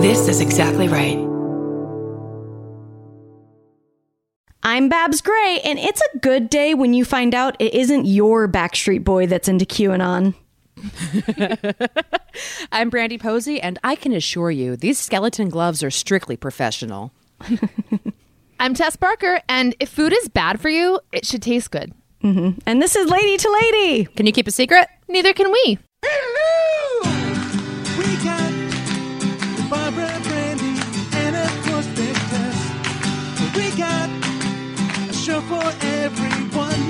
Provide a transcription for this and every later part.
This is exactly right. I'm Babs Gray, and it's a good day when you find out it isn't your Backstreet Boy that's into QAnon. I'm Brandy Posey, and I can assure you these skeleton gloves are strictly professional. I'm Tess Barker, and if food is bad for you, it should taste good. Mm-hmm. And this is Lady to Lady. Can you keep a secret? Neither can we. We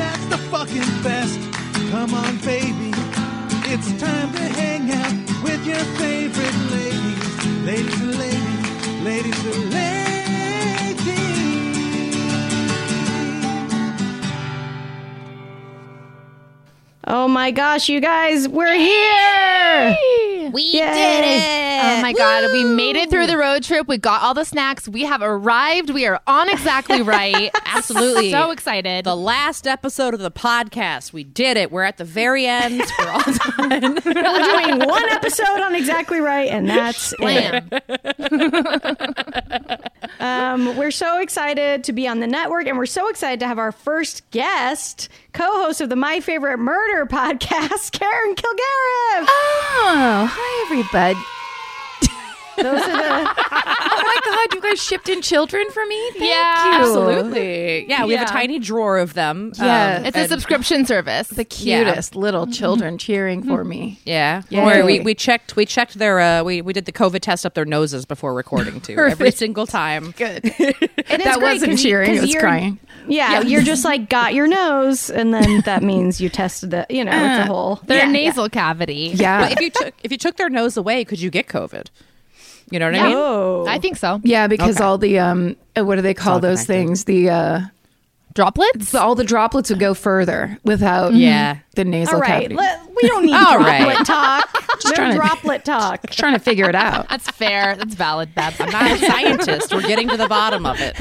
that's the fucking best. Come on, baby. It's time to hang out with your favorite ladies. Ladies and ladies, ladies and ladies. Oh my gosh, you guys, we're here! We Yay. did it! Oh my god, we made it through the road trip. We got all the snacks. We have arrived. We are on exactly right. Absolutely. so excited. The last episode of the podcast. We did it. We're at the very end. We're all done. We're doing one episode on Exactly Right, and that's it. Um, we're so excited to be on the network, and we're so excited to have our first guest, co-host of the My Favorite Murder podcast, Karen Kilgariff. Oh, hi everybody. Those are the Oh my god, you guys shipped in children for me? Thank Yeah, you. Absolutely. Yeah, we have a tiny drawer of them. Yeah. Um, It's a subscription service. The cutest little children cheering for me. Yeah, Yay. Where we, we checked we checked their uh, we we did the COVID test up their noses before recording too. Every single time. Good. and that great wasn't cheering, it 'cause was crying. Yeah, you're just like got your nose, and then that means you tested it. You know, it's a whole. Their yeah, nasal cavity. Yeah. But if you took if you took their nose away, could you get COVID? You know what I Yeah. mean? Oh, I think so. Yeah, because Okay. all the um uh, what do they call all those connected. things? The uh Droplets? the- all the droplets would go further without Yeah. the nasal all right. cavity. Let, we don't need All droplet right. talk. no trying to- droplet talk. Just trying to figure it out. That's fair. That's valid, Babs. I'm not a scientist. We're getting to the bottom of it.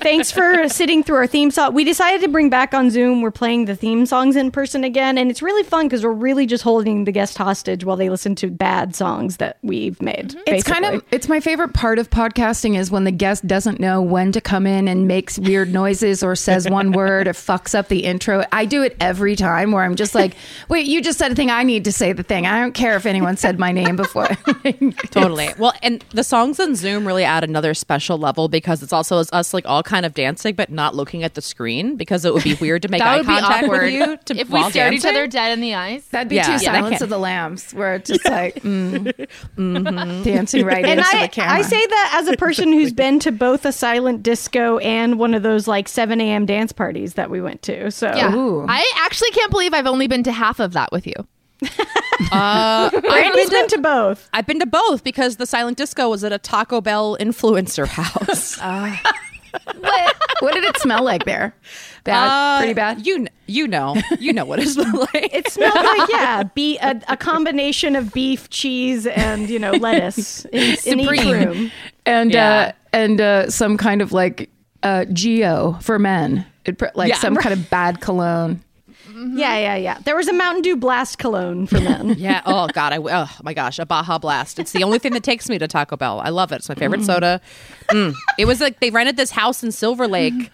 Thanks for sitting through our theme song. We decided to bring back on Zoom. We're playing the theme songs in person again, and it's really fun because we're really just holding the guest hostage while they listen to bad songs that we've made. It's kind of it's my favorite part of podcasting is when the guest doesn't know when to come in and makes weird noises or says one word or fucks up the intro. I do it every time where I'm just like, "Wait, you just said a thing. I need to say the thing. I don't care if anyone said my name before." Totally. Well, and the songs on Zoom really add another special level because it's also us like all kind of dancing but not looking at the screen because it would be weird to make eye contact with you to, if we while stared each other dead in the eyes. That'd be Yeah. too Yeah, Silence of the Lambs, where it's just like mm, dancing right and into I, the camera. I say that as a person who's been to both a silent disco and one of those like 7 a.m. dance parties that we went to. So Yeah. I actually can't believe I've only been to half of that with you. Uh, I've Brandy's been been to both. I've been to both because the silent disco was at a Taco Bell influencer house. What did it smell like there? Bad, Uh, pretty bad. You you know you know what it smelled like. It smelled like yeah, be a, a combination of beef, cheese, and you know lettuce in, in each room. and Yeah. uh, and uh, some kind of like uh, geo for men, it, like Yeah. some kind of bad cologne. Mm-hmm. Yeah, yeah, yeah. There was a Mountain Dew Blast cologne for men. yeah. Oh God. I. Oh my gosh. A Baja Blast. It's the only thing that takes me to Taco Bell. I love it. It's my favorite mm-hmm. soda. Mm. It was like they rented this house in Silver Lake.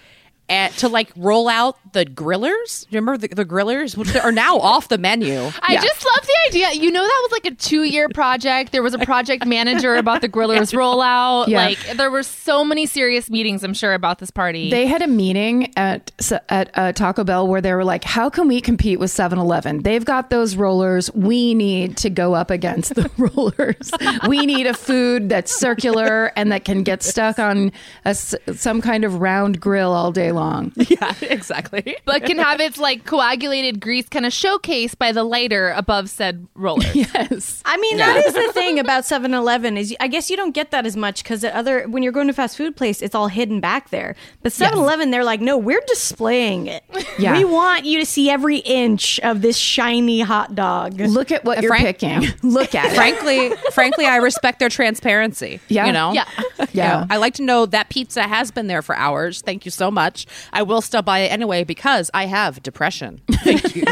At, to like roll out the grillers, remember the, the grillers, which are now off the menu. I Yeah. just love the idea. You know, that was like a two year project. There was a project manager about the grillers rollout. Yeah. Like, there were so many serious meetings, I'm sure, about this party. They had a meeting at at uh, Taco Bell where they were like, "How can we compete with 7-Eleven? They've got those rollers. We need to go up against the rollers. we need a food that's circular and that can get stuck on a some kind of round grill all day long." yeah, exactly. but can have its like coagulated grease kind of showcased by the lighter above said roller. yes. I mean, that is the thing about 7-Eleven is I guess you don't get that as much because at other when you're going to fast food place, it's all hidden back there. But 7-Eleven, they're like, no, we're displaying it. Yeah. We want you to see every inch of this shiny hot dog. Look at what you're Frank- picking. Look at it. frankly, frankly, I respect their transparency. Yeah. you know. Yeah. Yeah. I like to know that pizza has been there for hours. Thank you so much. I will still buy it anyway because I have depression. Thank you.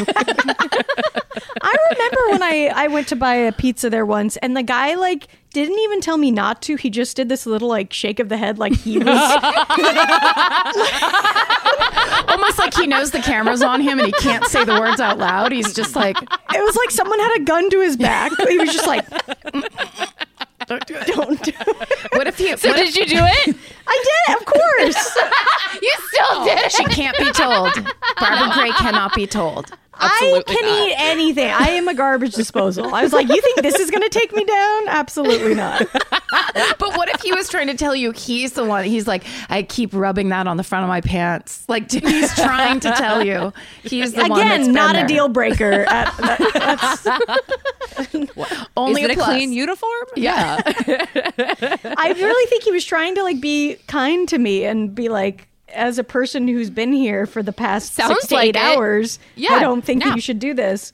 I remember when I, I went to buy a pizza there once and the guy like didn't even tell me not to. He just did this little like shake of the head, like he was. Almost like he knows the camera's on him and he can't say the words out loud. He's just like, it was like someone had a gun to his back. He was just like, don't do it. don't do it. What if he? So what did you do it? I did, of course. you still oh, did it. She can't be told. Barbara Gray cannot be told. I can not. eat anything. I am a garbage disposal. I was like, you think this is going to take me down? Absolutely not. But what if he was trying to tell you he's the one? He's like, I keep rubbing that on the front of my pants. Like he's trying to tell you he's the one. that's Again, not there. a deal breaker. At, that, that's, Only Is it a a plus. clean uniform? Yeah. I really think he was trying to like be kind to me and be like, as a person who's been here for the past Sounds six to like eight it. hours, Yeah, I don't think no. that you should do this.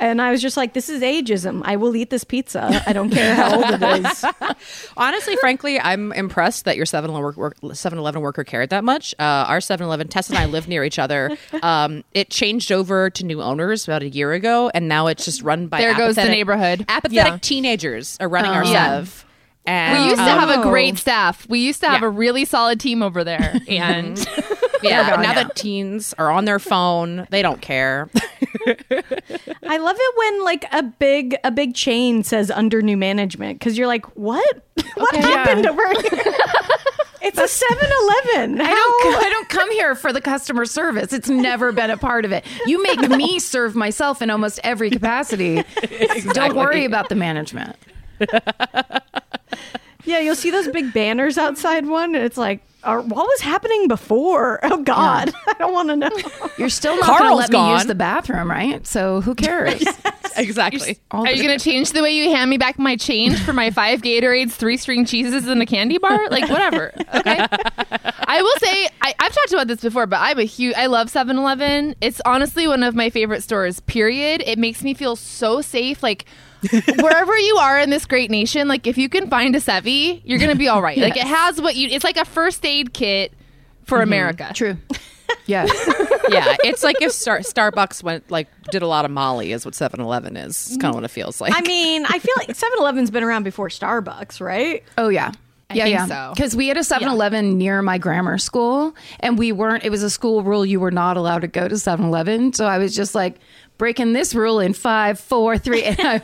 And I was just like, this is ageism. I will eat this pizza. I don't care how old it is. Honestly, frankly, I'm impressed that your 7-Eleven, work, 7-Eleven worker cared that much. Uh, our 7-Eleven, Tess and I live near each other. Um, it changed over to new owners about a year ago, and now it's just run by There goes the neighborhood. Apathetic Yeah. teenagers are running our Yeah. Sev. And, We used to um, have a Oh. great staff. We used to have Yeah. a really solid team over there. And yeah, now now. that teens are on their phone, they don't care. I love it when like a big a big chain says under new management because you're like, what? what happened over here? it's a 7-Eleven. I don't. I don't come here for the customer service. It's never been a part of it. You make me serve myself in almost every capacity. Don't worry about the management. Yeah, you'll see those big banners outside one, and it's like, are, what was happening before? Oh God, I don't want to know. You're still not going to Carl's let me use the bathroom, right? So who cares? exactly. All are the- you going to change the way you hand me back my change for my five Gatorades, three string cheeses, and a candy bar? Like, whatever. Okay. I will say, I, I've talked about this before, but I'm a huge, I love 7 Eleven. It's honestly one of my favorite stores, period. It makes me feel so safe. Like, wherever you are in this great nation, like if you can find a Sevi, you're gonna be all right. Like it has what you. It's like a first aid kit for mm-hmm. America. True. Yes. yeah, it's like if Star- Starbucks went like did a lot of Molly, is what 7-Eleven is. It's kind of what it feels like. I mean, I feel like 7-Eleven's been around before Starbucks, right? Oh yeah. yeah, think yeah. so. Because we had a 7 Eleven near my grammar school, and we weren't, it was a school rule you were not allowed to go to 7 Eleven. So I was just like breaking this rule in five, four, three. And, I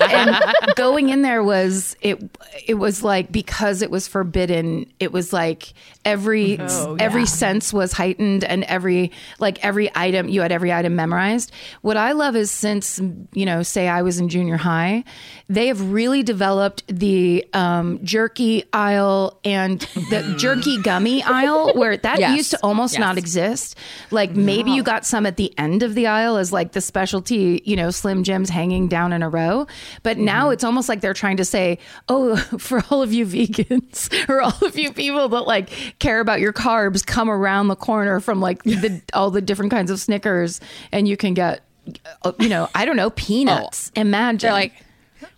and going in there was, it It was like, because it was forbidden, it was like every, every sense was heightened, and every, like every item, you had every item memorized. What I love is since, you know, say I was in junior high, they have really developed the um, jerky aisle and the jerky gummy aisle where that Yes. used to almost Yes. not exist. Like maybe you got some at the end of the aisle as like the specialty, you know, Slim Jims hanging down in a row. But now it's almost like they're trying to say, oh, for all of you vegans or all of you people that like care about your carbs, come around the corner from like the, all the different kinds of Snickers and you can get, uh, you know, I don't know, peanuts. Imagine. They're like,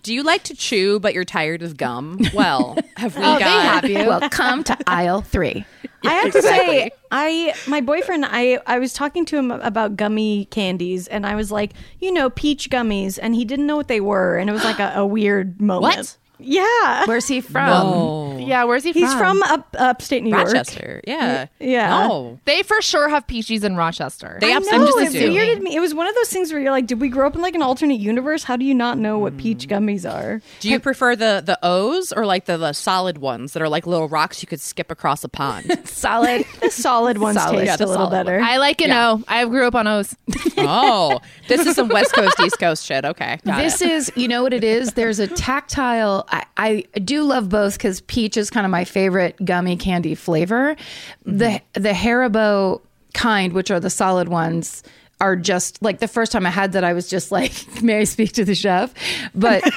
do you like to chew, but you're tired of gum? Well, have we Oh, got? they have you. well, come to aisle three. I have to say, I my boyfriend, I I was talking to him about gummy candies, and I was like, you know, peach gummies, and he didn't know what they were, and it was like a, a weird moment. What? Yeah, Where's he from? No. Yeah, where's he from he's from up upstate New York. Rochester. Yeah. Yeah. No. They for sure have peaches in Rochester. They I absolutely know, it do. weirded me. It was one of those things where you're like, did we grow up in like an alternate universe? How do you not know what peach mm. gummies are? Do you prefer the the O's or like the, the solid ones that are like little rocks you could skip across a pond? Solid. The solid ones Solid. taste Yeah, a little solid better. I like an Yeah. O. I grew up on O's. oh, this is some West Coast East Coast shit. Okay, got this it. is, you know what it is? There's a tactile. I, I do love both because peach is kind of my favorite gummy candy flavor. The mm-hmm. the Haribo kind, which are the solid ones, are just like the first time I had that, I was just like, "May I speak to the chef?" But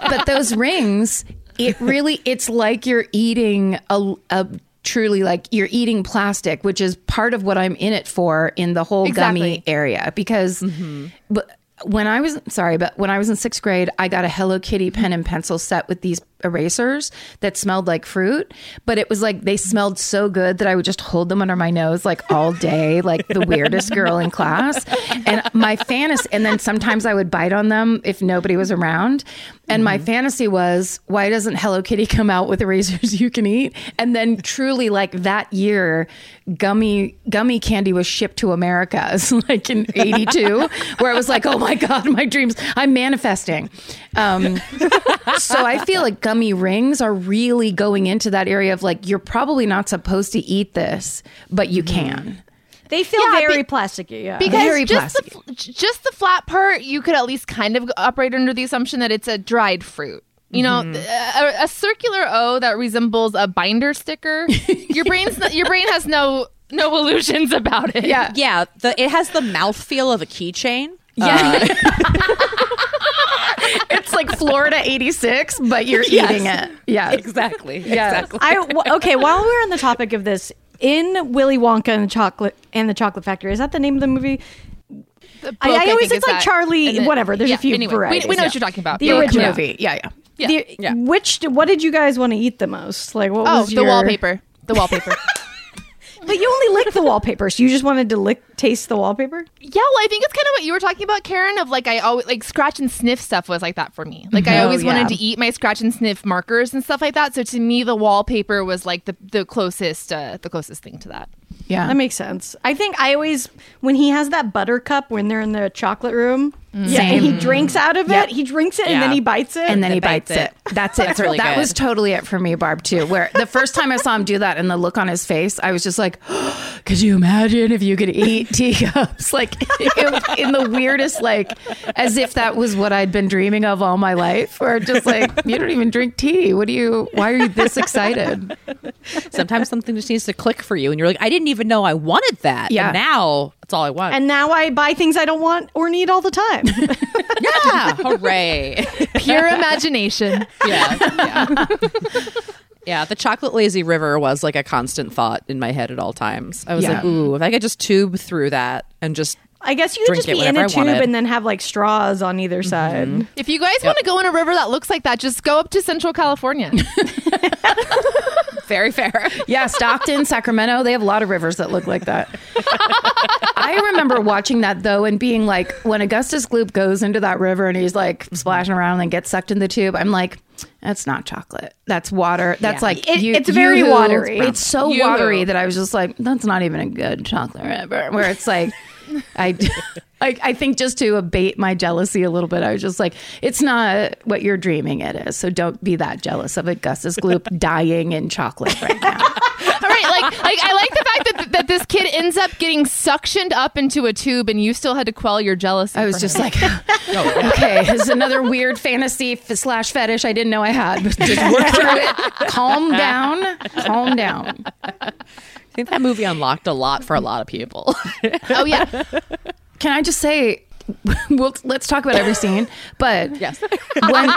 but those rings, it really, it's like you're eating a. a Truly, like you're eating plastic, which is part of what I'm in it for in the whole gummy area because mm-hmm. but when I was sorry, but when I was in sixth grade, I got a Hello Kitty pen and pencil set with these erasers that smelled like fruit, but it was like they smelled so good that I would just hold them under my nose like all day, like the weirdest girl in class. And my fantasy, and then sometimes I would bite on them if nobody was around. And my mm-hmm. fantasy was, why doesn't Hello Kitty come out with erasers you can eat? And then truly, like that year, gummy gummy candy was shipped to America, like in '82, where I was like, oh my god, my dreams, I'm manifesting. Um, so I feel like gummy rings are really going into that area of like, you're probably not supposed to eat this, but you can. They feel Yeah, very be- plasticky. Yeah. Because Very just the, plastic. fl- j- just the flat part, you could at least kind of operate under the assumption that it's a dried fruit. You know, Mm-hmm. a, a circular O that resembles a binder sticker. Your brain's not, your brain has no no illusions about it. Yeah. Yeah, the, it has the mouthfeel of a keychain. Yeah. Uh, it's like Florida 86, but you're eating it. Yeah. Exactly. Yes. Exactly. I w- okay. While we're on the topic of this, in Willy Wonka and the chocolate and the Chocolate Factory, is that the name of the movie? The I- book, I always- think, it's like that. Charlie- whatever, there's a few anyway, we- varieties, We, know yeah. what you're talking about. The Yeah. original. movie. Yeah, yeah. Yeah. The- Yeah. Which what did you guys want to eat the most? Like what Oh, was the your wallpaper. The wallpaper. But you only licked the wallpaper, so you just wanted to lick taste the wallpaper. Yeah, well, I think it's kind of what you were talking about, Karen. Of like, I always like scratch and sniff stuff was like that for me. Like, I Oh, always yeah. wanted to eat my scratch and sniff markers and stuff like that. So to me, the wallpaper was like the the closest uh, the closest thing to that. Yeah. That makes sense. I think I always when he has that buttercup when they're in the chocolate room, mm. yeah, and he drinks out of Yep. it. He drinks it and then he bites it. and then he bites bites it. it. That's it. That's really that good. was totally it for me, Barb, too. Where the first time I saw him do that and the look on his face, I was just like, could you imagine if you could eat teacups? Like it- in the weirdest, like as if that was what I'd been dreaming of all my life. Or just like, you don't even drink tea. What do you, why are you this excited? Sometimes something just needs to click for you, and you're like, I didn't even know I wanted that. Yeah. And now that's all I want. and now I buy things I don't want or need all the time. yeah, hooray! Pure imagination. yeah, yeah. Yeah, the chocolate lazy river was like a constant thought in my head at all times. I was Yeah. like, ooh, if I could just tube through that and just I guess you could Drink just it be in a tube and then have like straws on either mm-hmm. side. If you guys want to go in a river that looks like that, just go up to Central California. very fair. Yeah, Stockton, Sacramento, they have a lot of rivers that look like that. I remember watching that though and being like, when Augustus Gloop goes into that river and he's like splashing around and gets sucked in the tube, I'm like, that's not chocolate. That's water. That's Yeah. like It- you- it's very Yoo-hoo. watery. It's so Yoo-hoo. watery that I was just like, that's not even a good chocolate river. Where it's like, I, I, I think just to abate my jealousy a little bit, I was just like, it's not what you're dreaming it is. So don't be that jealous of it. Augustus Gloop dying in chocolate right now. All right, like, like I like the fact that that this kid ends up getting suctioned up into a tube, and you still had to quell your jealousy. I was just him. like, okay, this is another weird fantasy f- slash fetish I didn't know I had. But just work through it. Calm down. Calm down. I think that movie unlocked a lot for a lot of people. oh yeah, Can I just say, we'll, let's talk about every scene. But yes. when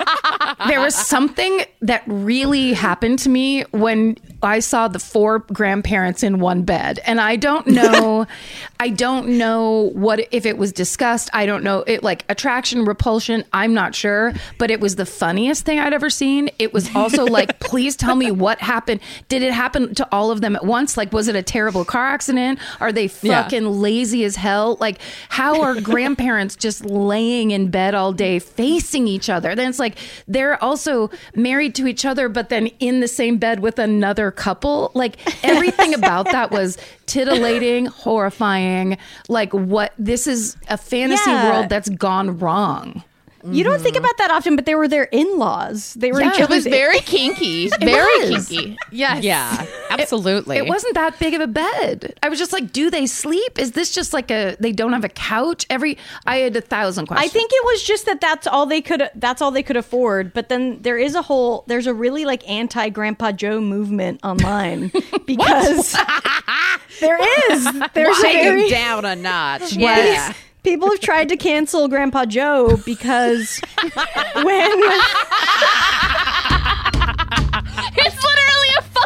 there was something that really happened to me when I saw the four grandparents in one bed, and I don't know, I don't know what if it was discussed. I don't know it like attraction, repulsion. I'm not sure, but it was the funniest thing I'd ever seen. It was also like, please tell me what happened. Did it happen to all of them at once? Like, was it a terrible car accident? Are they Yeah. fucking lazy as hell? Like, how are grandparents just laying in bed all day facing each other? Then it's like they're also married to each other, but then in the same bed with another couple. Like, everything about that was titillating, horrifying. Like, what this is a fantasy Yeah. world that's gone wrong. You don't think mm-hmm. about that often, but they were their in-laws. They were Yeah. each It it was other's very kinky, very was. kinky. Yes, yeah, absolutely. It wasn't that big of a bed. I was just like, do they sleep? Is this just like a they don't have a couch? Every I had a thousand I questions. think it was just that that's all they could that's all they could afford. But then there is a whole there's a really like anti Grandpa Joe movement online because there is there's a Take very down a notch. Yes. Yeah. People have tried to cancel Grandpa Joe because when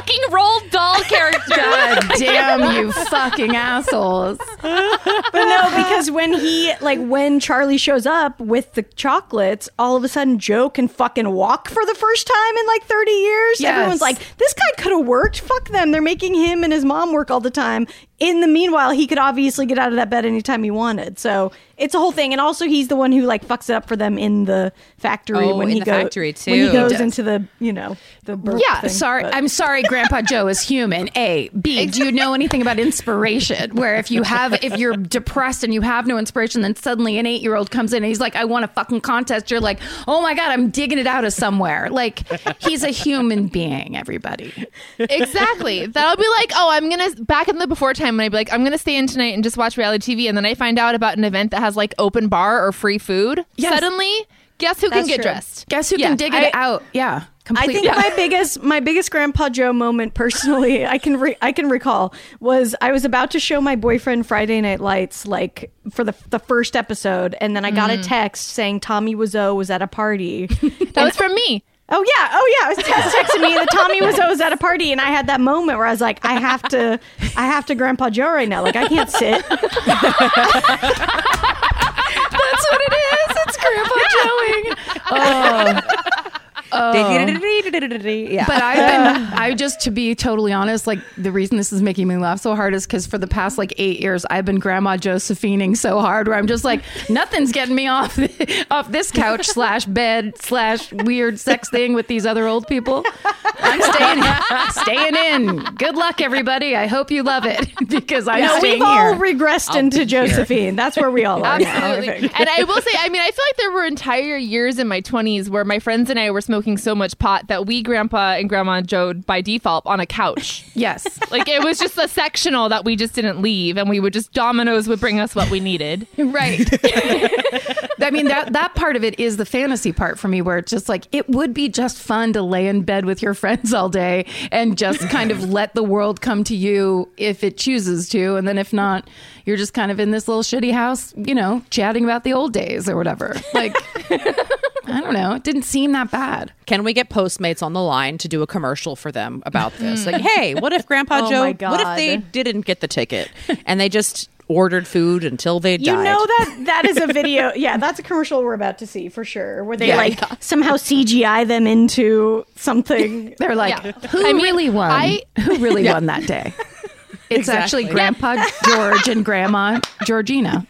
fucking rolled doll character. God damn you fucking assholes. But no, because when he like when Charlie shows up with the chocolates, all of a sudden Joe can fucking walk for the first time in like 30 years. Yes. Everyone's like, this guy could have worked. Fuck them. They're making him and his mom work all the time. In the meanwhile, he could obviously get out of that bed anytime he wanted. So it's a whole thing. And also he's the one who like fucks it up for them in the factory Oh, when in he goes when he goes He into the, you know, the birth Yeah, thing. sorry. But- I'm sorry, Grandpa Joe is human. A. B. Do you know anything about inspiration? Where if you have, if you're depressed and you have no inspiration, then suddenly an eight year old comes in and he's like, I want a fucking contest. You're like, oh my God, I'm digging it out of somewhere. Like, he's a human being, everybody. exactly. That'll be like, oh, I'm gonna back in the before time when I'd be like, I'm gonna stay in tonight and just watch reality TV, and then I find out about an event that has like open bar or free food. Yes. Suddenly, guess who can get true. dressed? Guess who Yeah, can dig I- it out? Yeah. I Completely. think my biggest my biggest Grandpa Joe moment personally I can re- I can recall was I was about to show my boyfriend Friday Night Lights like for the the first episode and then I got a mm. text saying Tommy Wiseau was at a party. That was from me. oh yeah, oh yeah, it was Tess texting me that Tommy Wiseau was at a party and I had that moment where I was like I have to I have to Grandpa Joe right now like I can't sit. That's what it is. It's Grandpa Joeing. Oh. yeah. But I've been, I just to be totally honest, like the reason this is making me laugh so hard is because for the past like eight years, I've been Grandma Josephining so hard where I'm just like, nothing's getting me off off this couch slash bed slash weird sex thing with these other old people. I'm staying staying in. Good luck, everybody. I hope you love it because I'm No, staying we've all here. regressed into Josephine. That's where we all are now. I Absolutely. and I will say, I mean, I feel like there were entire years in my 20s where my friends and I were smoking so much pot that we, Grandpa and Grandma Joe, by default, on a couch. yes. Like it was just a sectional that we just didn't leave, and we would just Domino's would bring us what we needed. Right. I mean that that part of it is the fantasy part for me where it's just like it would be just fun to lay in bed with your friends all day and just kind of let the world come to you if it chooses to and then if not you're just kind of in this little shitty house, you know, chatting about the old days or whatever. Like I don't know, it didn't seem that bad. Can we get Postmates on the line to do a commercial for them about this? Like, hey, what if Grandpa Oh Joe? What if they didn't get the ticket and they just ordered food until they died? You know that that is a video. Yeah, that's a commercial we're about to see for sure, where they Yeah. like somehow CGI them into something. They're like, Yeah. who I mean, really won? I- who really won that day? It's actually Grandpa George and Grandma Georgina.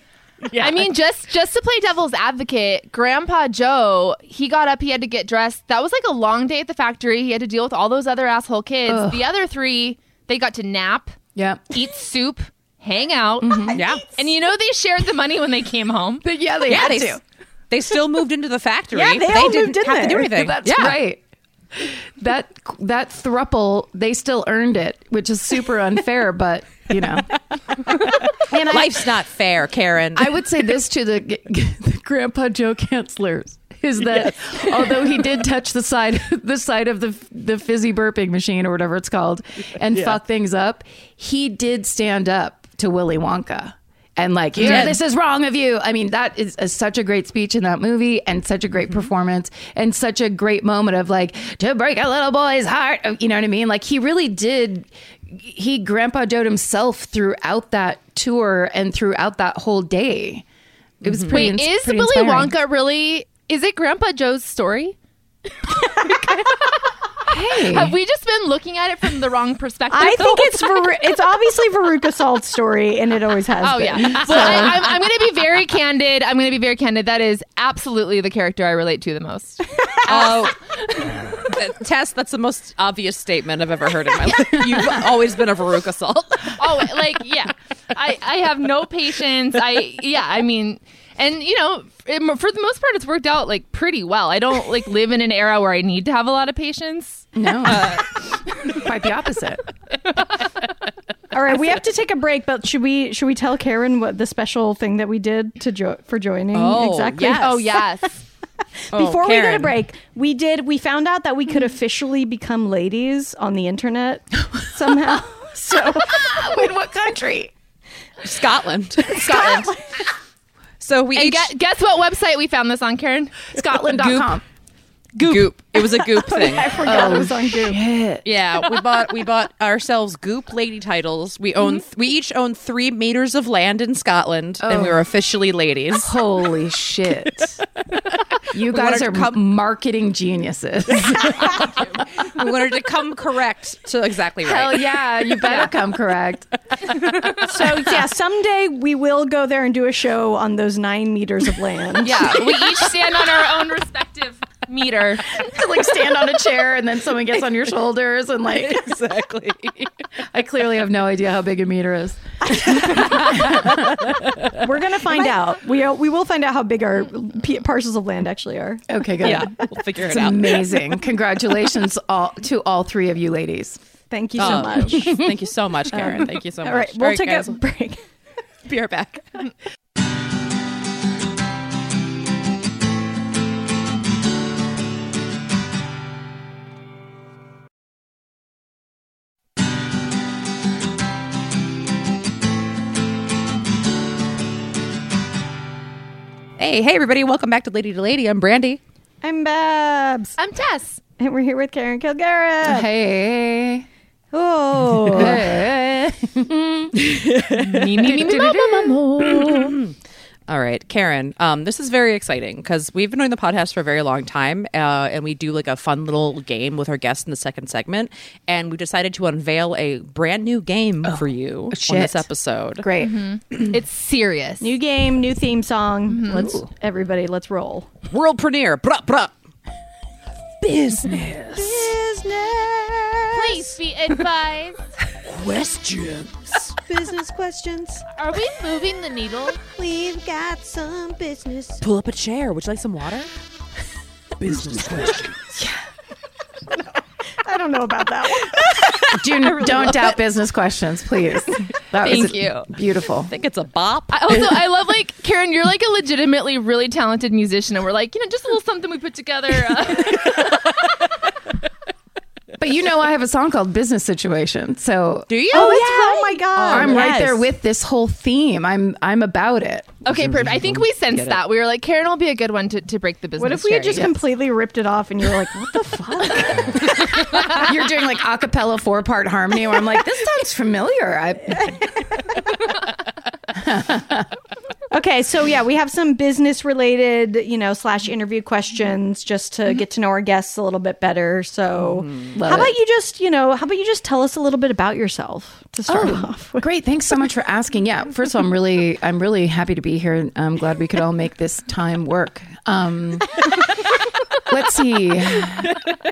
Yeah. I mean, just just to play devil's advocate, Grandpa Joe, he got up, he had to get dressed. That was like a long day at the factory. He had to deal with all those other asshole kids. The other three, they got to nap, Yep. eat soup, hang out. Mm-hmm. Yeah. And you know they shared the money when they came home. But yeah, they Yeah, had they, to. they still moved into the factory. Yeah, they but all didn't moved in have to do anything. That's yeah. right. That that thruple, they still earned it, which is super unfair, but you know. And I, Life's not fair, Karen. I would say this to the, the Grandpa Joe cancelers is that although he did touch the side the side of the the fizzy burping machine or whatever it's called and fuck things up, he did stand up to Willy Wonka. And like, yeah, did. this is wrong of you. I mean, that is a, such a great speech in that movie, and such a great mm-hmm. performance, and such a great moment of like to break a little boy's heart. You know what I mean? Like he really did. He Grandpa Joe himself throughout that tour and throughout that whole day. It was mm-hmm. pretty. Wait, ins- is pretty Willy inspiring. Wonka really? Is it Grandpa Joe's story? Hey, Have we just been looking at it from the wrong perspective? I think whole it's Ver- it's obviously Veruca Salt's story, and it always has. Oh been. yeah. Well, I, I'm, I'm going to be very candid. I'm going to be very candid. That is absolutely the character I relate to the most. Oh, Tess, that's the most obvious statement I've ever heard in my life. You've always been a Veruca Salt. Oh, like yeah. I I have no patience. I yeah. I mean, and you know, it- for the most part, it's worked out like pretty well. I don't like live in an era where I need to have a lot of patience. no, uh, quite the opposite. All right, we have to take a break, but should we should we tell Karen what the special thing that we did to jo- for joining Oh, exactly? yes. Oh yes. Oh, Before we go a break, we did we found out that we could officially become ladies on the internet somehow. so In what country? Scotland. Scotland. So we And each guess, guess what website we found this on, Karen? Scotland.com. Goop. It was a Goop thing. I forgot it oh, was on Goop. Shit. Yeah, we bought we bought ourselves Goop lady titles. We own mm-hmm. we each own three meters of land in Scotland, and we were oh. officially ladies. Holy shit. You guys are come- marketing geniuses. we wanted to come correct to exactly right. Hell yeah, you better come correct. So yeah, someday we will go there and do a show on those nine meters of land. Yeah, we each stand on our own respective meter. to like stand on a chair and then someone gets on your shoulders and like exactly. I clearly have no idea how big a meter is. We're gonna find out. We are, we will find out how big our p- parcels of land actually are. Okay, good. Yeah, we'll figure It's it out. amazing. Congratulations all to all three of you ladies. Thank you so Oh, much. Thank you so much, Karen. Um, thank you so much. All right, we'll take guys, a break. Be right back. Hey, hey, everybody! Welcome back to Lady to Lady. I'm Brandy. I'm Babs, I'm Tess. and we're here with Karen Kilgariff. Hey. Oh, Hey. Me, me, me, me, ma, ma, ma, mo. All right, Karen. Um, this is very exciting because we've been doing the podcast for a very long time, uh, and we do like a fun little game with our guests in the second segment. And we decided to unveil a brand new game for you on this episode. Great. It's serious. new game, new theme song. Let's everybody, let's roll. World premiere. Bruh, bruh. Business. Please be advised. Questions. Business questions. Are we moving the needle? We've got some business. Pull up a chair. Would you like some water? Business questions. I don't know about that one. Do, don't doubt business questions, please. That Thank you. Beautiful. I think it's a bop. I also, I love like Karen. You're like a legitimately really talented musician, and we're like, you know, just a little something we put together. Uh, But you know, I have a song called Business Situation. So Do you? Oh, that's oh my god! I'm right there with this whole theme. I'm I'm about it. okay, mm-hmm. perfect. I think we sensed that. We were like, Karen will be a good one to, to break the business. What if we had cherry. just completely ripped it off and you were like, "What the fuck?" You're doing like a cappella four part harmony where I'm like, this sounds familiar. I, Okay, so yeah, we have some business related, you know, slash interview questions just to get to know our guests a little bit better. So, Love how about it. you just, you know, how about you just tell us a little bit about yourself to start off with? Great. Thanks so much for asking. Yeah. First of all, I'm really, I'm really happy to be here. I'm glad we could all make this time work. Um, let's see.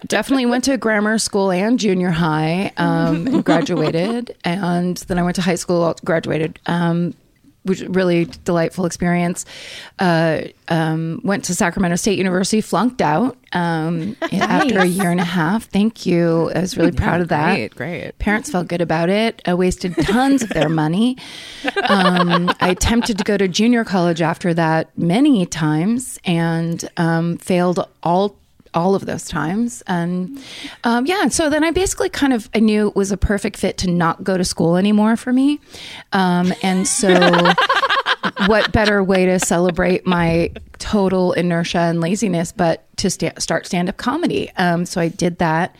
Definitely went to grammar school and junior high. Um, and graduated, and then I went to high school. Graduated. Um, which really delightful experience. Uh, um, went to Sacramento State University, flunked out um, after a year and a half. Thank you. I was really proud of that. Great, great. Parents felt good about it. I wasted tons of their money. Um, I attempted to go to junior college after that many times and um, failed all all of those times. And um, yeah, so then I basically kind of I knew it was a perfect fit to not go to school anymore for me. Um, and so. what better way to celebrate my total inertia and laziness but to sta- start stand up comedy? Um, so I did that.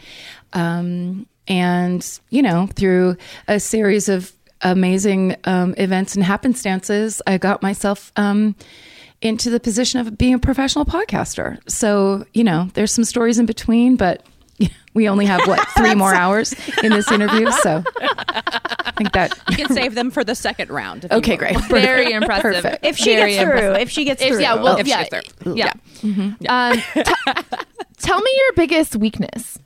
Um, and, you know, through a series of amazing um, events and happenstances, I got myself um, into the position of being a professional podcaster. So, you know, there's some stories in between, but we only have what, three more hours in this interview. So I think that. You can save them for the second round. Okay, will. great. Very impressive. Perfect. If she Very gets through, if she gets If- through. yeah, well, If she yeah, gets there. yeah. Um, t- tell me your biggest weakness.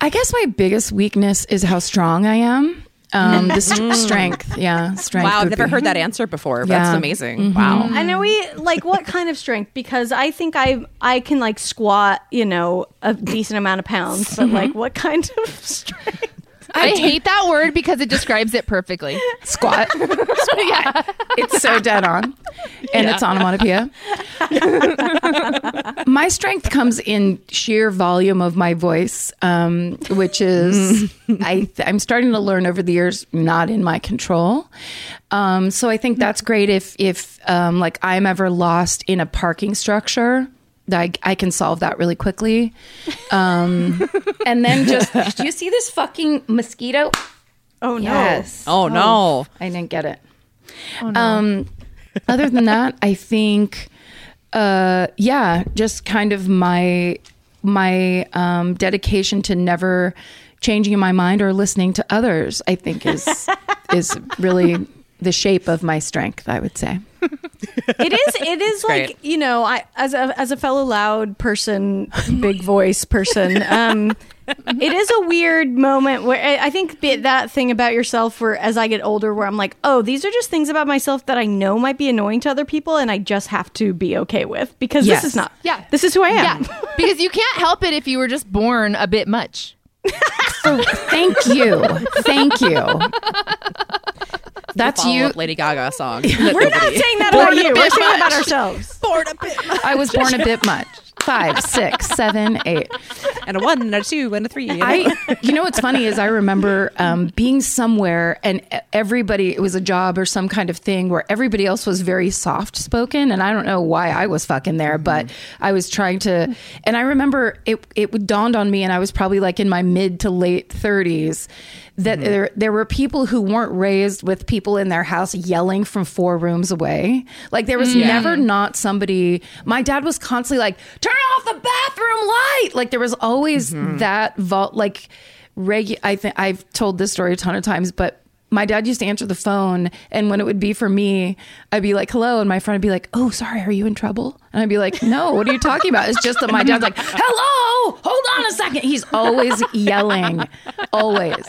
I guess my biggest weakness is how strong I am. Um, the st- strength, yeah, strength. Wow, I've never be- heard that answer before. Yeah. That's amazing. Wow. I know we like what kind of strength because I think I I can like squat, you know, a decent amount of pounds, but like what kind of strength? I hate that word because it describes it perfectly. Squat. yeah. it's so dead on, and it's onomatopoeia. my strength comes in sheer volume of my voice, um, which is I I'm starting to learn over the years not in my control. Um, so I think that's great if if um, like I'm ever lost in a parking structure. I, I can solve that really quickly. Um, and then just, do you see this fucking mosquito? Oh no. Yes. Oh, no. I didn't get it. Um, other than that, I think, uh, yeah, just kind of my my um, dedication to never changing my mind or listening to others. I think is is really the shape of my strength. I would say. it is it is great. like you know i as a as a fellow loud person big voice person um it is a weird moment where I I think that thing about yourself where as I get older where I'm like, oh, these are just things about myself that I know might be annoying to other people and I just have to be okay with because Yes. this is not. Yeah. This is who I am. Yeah, because you can't help it if you were just born a bit much. Thank you, thank you. That's you. Lady Gaga song. We're not saying that about you. We're saying about ourselves. Born a bit. I was born a bit much. Five, six, seven, eight. and a one, and a two, and a three. I, you know, what's funny is I remember um, being somewhere and everybody, it was a job or some kind of thing where everybody else was very soft spoken. And I don't know why I was fucking there, but I was trying to. And I remember it, it dawned on me, and I was probably like in my mid to late 30s. That mm-hmm. there, there were people who weren't raised with people in their house yelling from four rooms away. Like there was mm. never not somebody. My dad was constantly like, "Turn off the bathroom light!" Like there was always mm-hmm. that vault. Like regu- I think I've told this story a ton of times, but my dad used to answer the phone, and when it would be for me, I'd be like, "Hello," and my friend would be like, "Oh, sorry, are you in trouble?" And I'd be like, "No, what are you talking about?" It's just that my dad's like, "Hello, hold on a second. He's always yelling, always.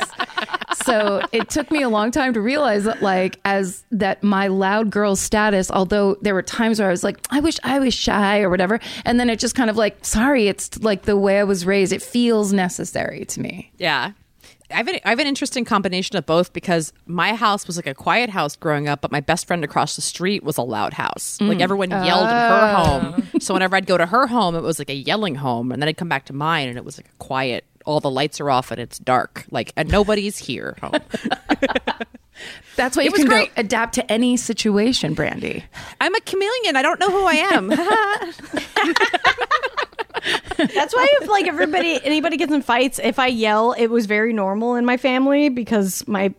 So it took me a long time to realize that, like, as that my loud girl status, although there were times where I was like, I wish I was shy or whatever, and then it just kind of like, sorry, it's like the way I was raised. It feels necessary to me. Yeah. I have, an, I have an interesting combination of both because my house was like a quiet house growing up, but my best friend across the street was a loud house. Like mm. everyone yelled in her oh. home. So whenever I'd go to her home, it was like a yelling home. And then I'd come back to mine and it was like a quiet, all the lights are off and it's dark. Like, and nobody's here. home. That's why you was can great. adapt to any situation, Brandy. I'm a chameleon. I don't know who I am. That's why if like everybody anybody gets in fights, if I yell, it was very normal in my family because my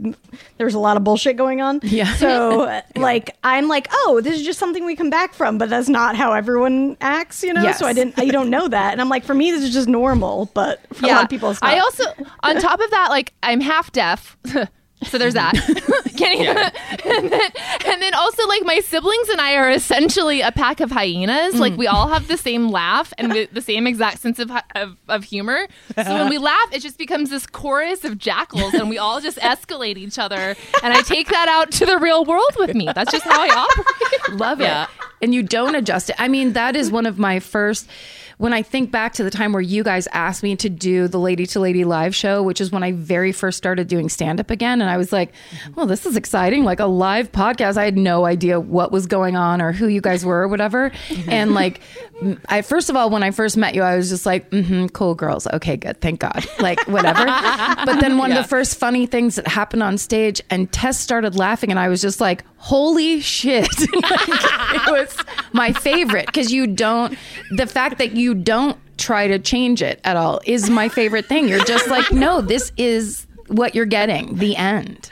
there was a lot of bullshit going on. Yeah. So uh, like I'm like, oh, this is just something we come back from, but that's not how everyone acts, you know. Yes. So I didn't you don't know that, and I'm like, for me, this is just normal, but for a lot of people, it's not. I also, on top of that, like I'm half deaf. So there's that. Can't even, and, then, and then also like my siblings and I are essentially a pack of hyenas. Like we mm. all have the same laugh and the, the same exact sense of, of of humor. So when we laugh, it just becomes this chorus of jackals, and we all just escalate each other. And I take that out to the real world with me. That's just how I operate. Love Yeah. it. And you don't adjust it. I mean, that is one of my first. When I think back to the time where you guys asked me to do the Lady to Lady live show, which is when I very first started doing stand up again, and I was like, well, this is exciting. Like a live podcast. I had no idea what was going on or who you guys were or whatever. And like, I first of all, when I first met you, I was just like, mm-hmm, cool girls. Okay, good. Thank God. Like, whatever. but then one of the first funny things that happened on stage, and Tess started laughing, and I was just like, holy shit. it was my favorite because you don't, the fact that you don't try to change it at all is my favorite thing. You're just like, no, this is what you're getting, the end.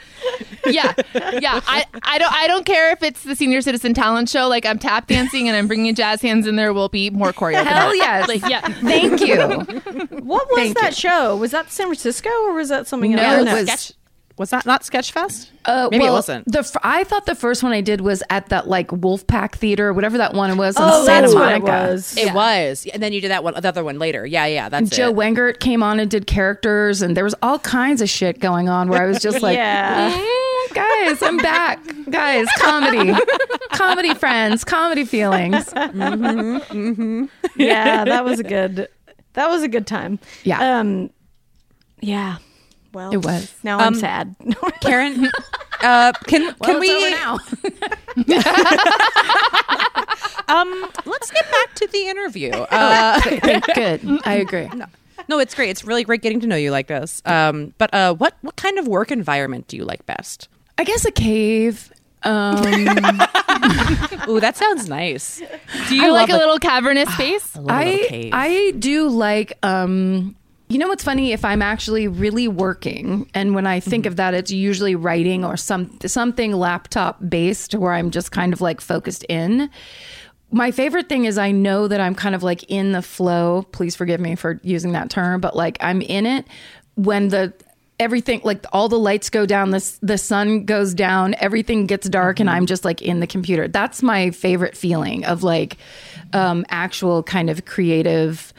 yeah, yeah. I, I don't I don't care if it's the senior citizen talent show. Like I'm tap dancing and I'm bringing jazz hands in there. Will be more choreo. than Hell yes. Like yeah. Thank you. what was Thank that you. show? Was that San Francisco or was that something No, else? it was- Sketch. Was that not Sketchfest? Uh, Maybe well, it wasn't. The f- I thought the first one I did was at that like Wolfpack Theater, whatever that one was. in Oh, Santa that's what Monica. it was. It was. And then you did that one, the other one later. Yeah, yeah, that's Joe it. Wengert came on and did characters, and there was all kinds of shit going on where I was just like, Yeah. "Mm, guys, I'm back. Guys, comedy, comedy friends, comedy feelings. yeah, that was a good. That was a good time. Yeah. Um. Yeah. Well, It was. Now I'm Um, sad. Karen, uh, can can Well, we it's now. um let's get back to the interview. Uh, Good. I agree. no, it's great. It's really great getting to know you like this. Um, but uh, what what kind of work environment do you like best? I guess a cave. Ooh, that sounds nice. Do you like a little cavernous space? I I do like um you know what's funny? If I'm actually really working and when I think of that it's usually writing or some something laptop based where I'm just kind of like focused in. My favorite thing is I know that I'm kind of like in the flow. Please forgive me for using that term, but like I'm in it. When the everything like all the lights go down the, the sun goes down everything gets dark and i'm just like in the computer. That's my favorite feeling of like um actual kind of creative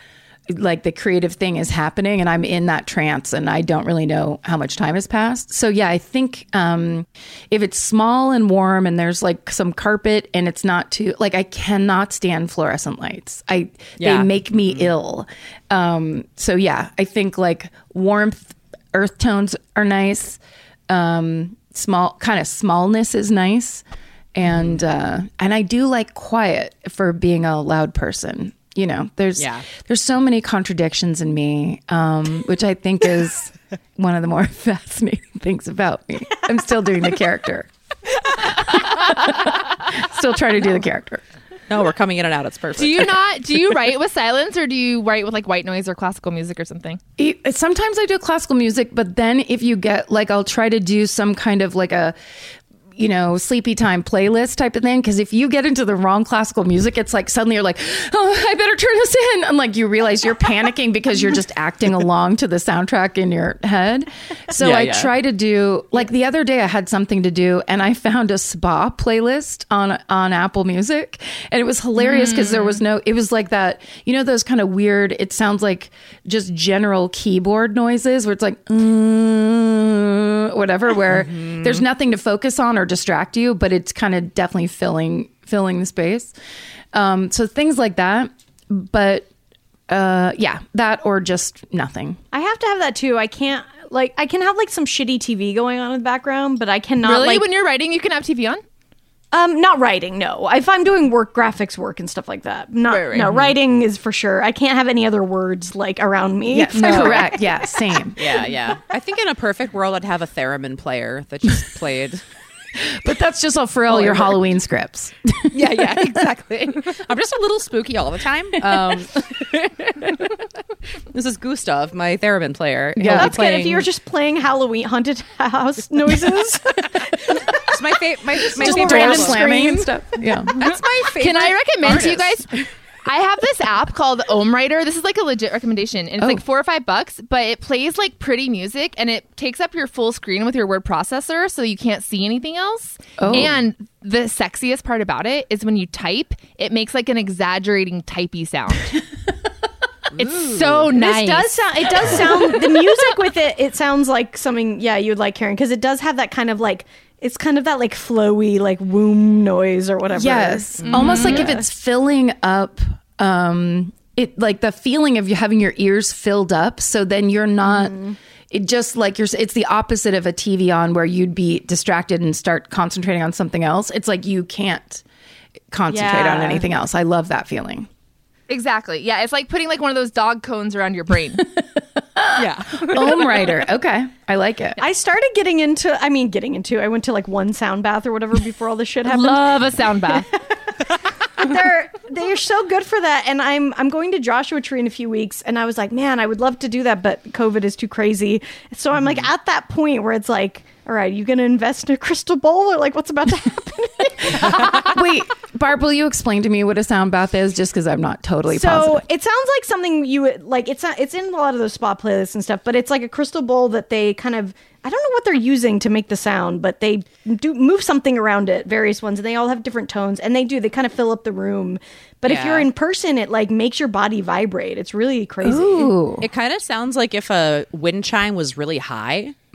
like the creative thing is happening and i'm in that trance and i don't really know how much time has passed. So yeah i think um if it's small and warm and there's like some carpet and it's not too like i cannot stand fluorescent lights. I Yeah. they make me ill. Um so yeah i think like warmth earth tones are nice. Um small kind of smallness is nice. And uh and i do like quiet for being a loud person you know there's Yeah. there's so many contradictions in me um which i think is one of the more fascinating things about me i'm still doing the character still trying to do the character No, we're coming in and out. It's perfect. Do you not? Do you write with silence or do you write with like white noise or classical music or something? It- sometimes I do classical music, but then if you get like, I'll try to do some kind of like a, you know, sleepy time playlist type of thing. Cause if you get into the wrong classical music, it's like suddenly you're like, oh, I better turn this in. And like you realize you're panicking because you're just acting along to the soundtrack in your head. So Yeah, I yeah. try to do like the other day I had something to do and I found a spa playlist on on Apple Music and it was hilarious because there was no it was like that you know those kind of weird it sounds like just general keyboard noises where it's like "Uh," whatever where there's nothing to focus on or distract you but it's kind of definitely filling filling the space um so things like that but uh yeah that or just nothing I have to have that too. I can't like I can have like some shitty TV going on in the background, but I cannot really? like when you're writing, you can have TV on? um not writing. No, if I'm doing work, graphics work and stuff like that. Not Right, right. no writing is for sure. I can't have any other words like around me. yeah correct yeah same Yeah, yeah. I think in a perfect world, I'd have a theremin player that just played. But that's just all for all your Halloween scripts. yeah, yeah, exactly. I'm just a little spooky all the time. Um, this is Gustav, my theremin player. He'll be That's good. If you're just playing Halloween haunted house noises, it's my, fa- my, my Just favorite. door random slamming and stuff. Yeah. That's my favorite. Can I recommend to you guys? I have this app called OmmWriter. This is like a legit recommendation, and it's Oh. like four or five bucks, but it plays like pretty music, and it takes up your full screen with your word processor, so you can't see anything else. Oh. And the sexiest part about it is when you type, it makes like an exaggerating typey sound. it's so nice. this does sound. It does sound. the music with it. It sounds like something. Yeah, you'd like hearing because it does have that kind of like. It's kind of that like flowy like womb noise or whatever. Yes. Almost like if it's filling up um it like the feeling of you having your ears filled up so then you're not it just like you're it's the opposite of a TV on where you'd be distracted and start concentrating on something else. It's like you can't concentrate on anything else. I love that feeling. exactly. Yeah, it's like putting like one of those dog cones around your brain. Yeah. OmmWriter. Okay. I like it. I started getting into. I mean, getting into. I went to like one sound bath or whatever before all this shit happened. Love a sound bath. they're they're so good for that and i'm i'm going to joshua tree in a few weeks and i was like man i would love to do that but covid is too crazy so i'm like mm-hmm. at that point where it's like all right you gonna invest in a crystal bowl or like what's about to happen Wait, Barb, will you explain to me what a sound bath is just cuz I'm not totally so positive. it sounds like something you would like it's not it's in a lot of those spa playlists and stuff but it's like a crystal bowl that they kind of i don't know what they're using to make the sound but they do move something around it various ones and they all have different tones and they do they kind of fill up the room but if you're in person it like makes your body vibrate it's really crazy Ooh. It kind of sounds like if a wind chime was really high.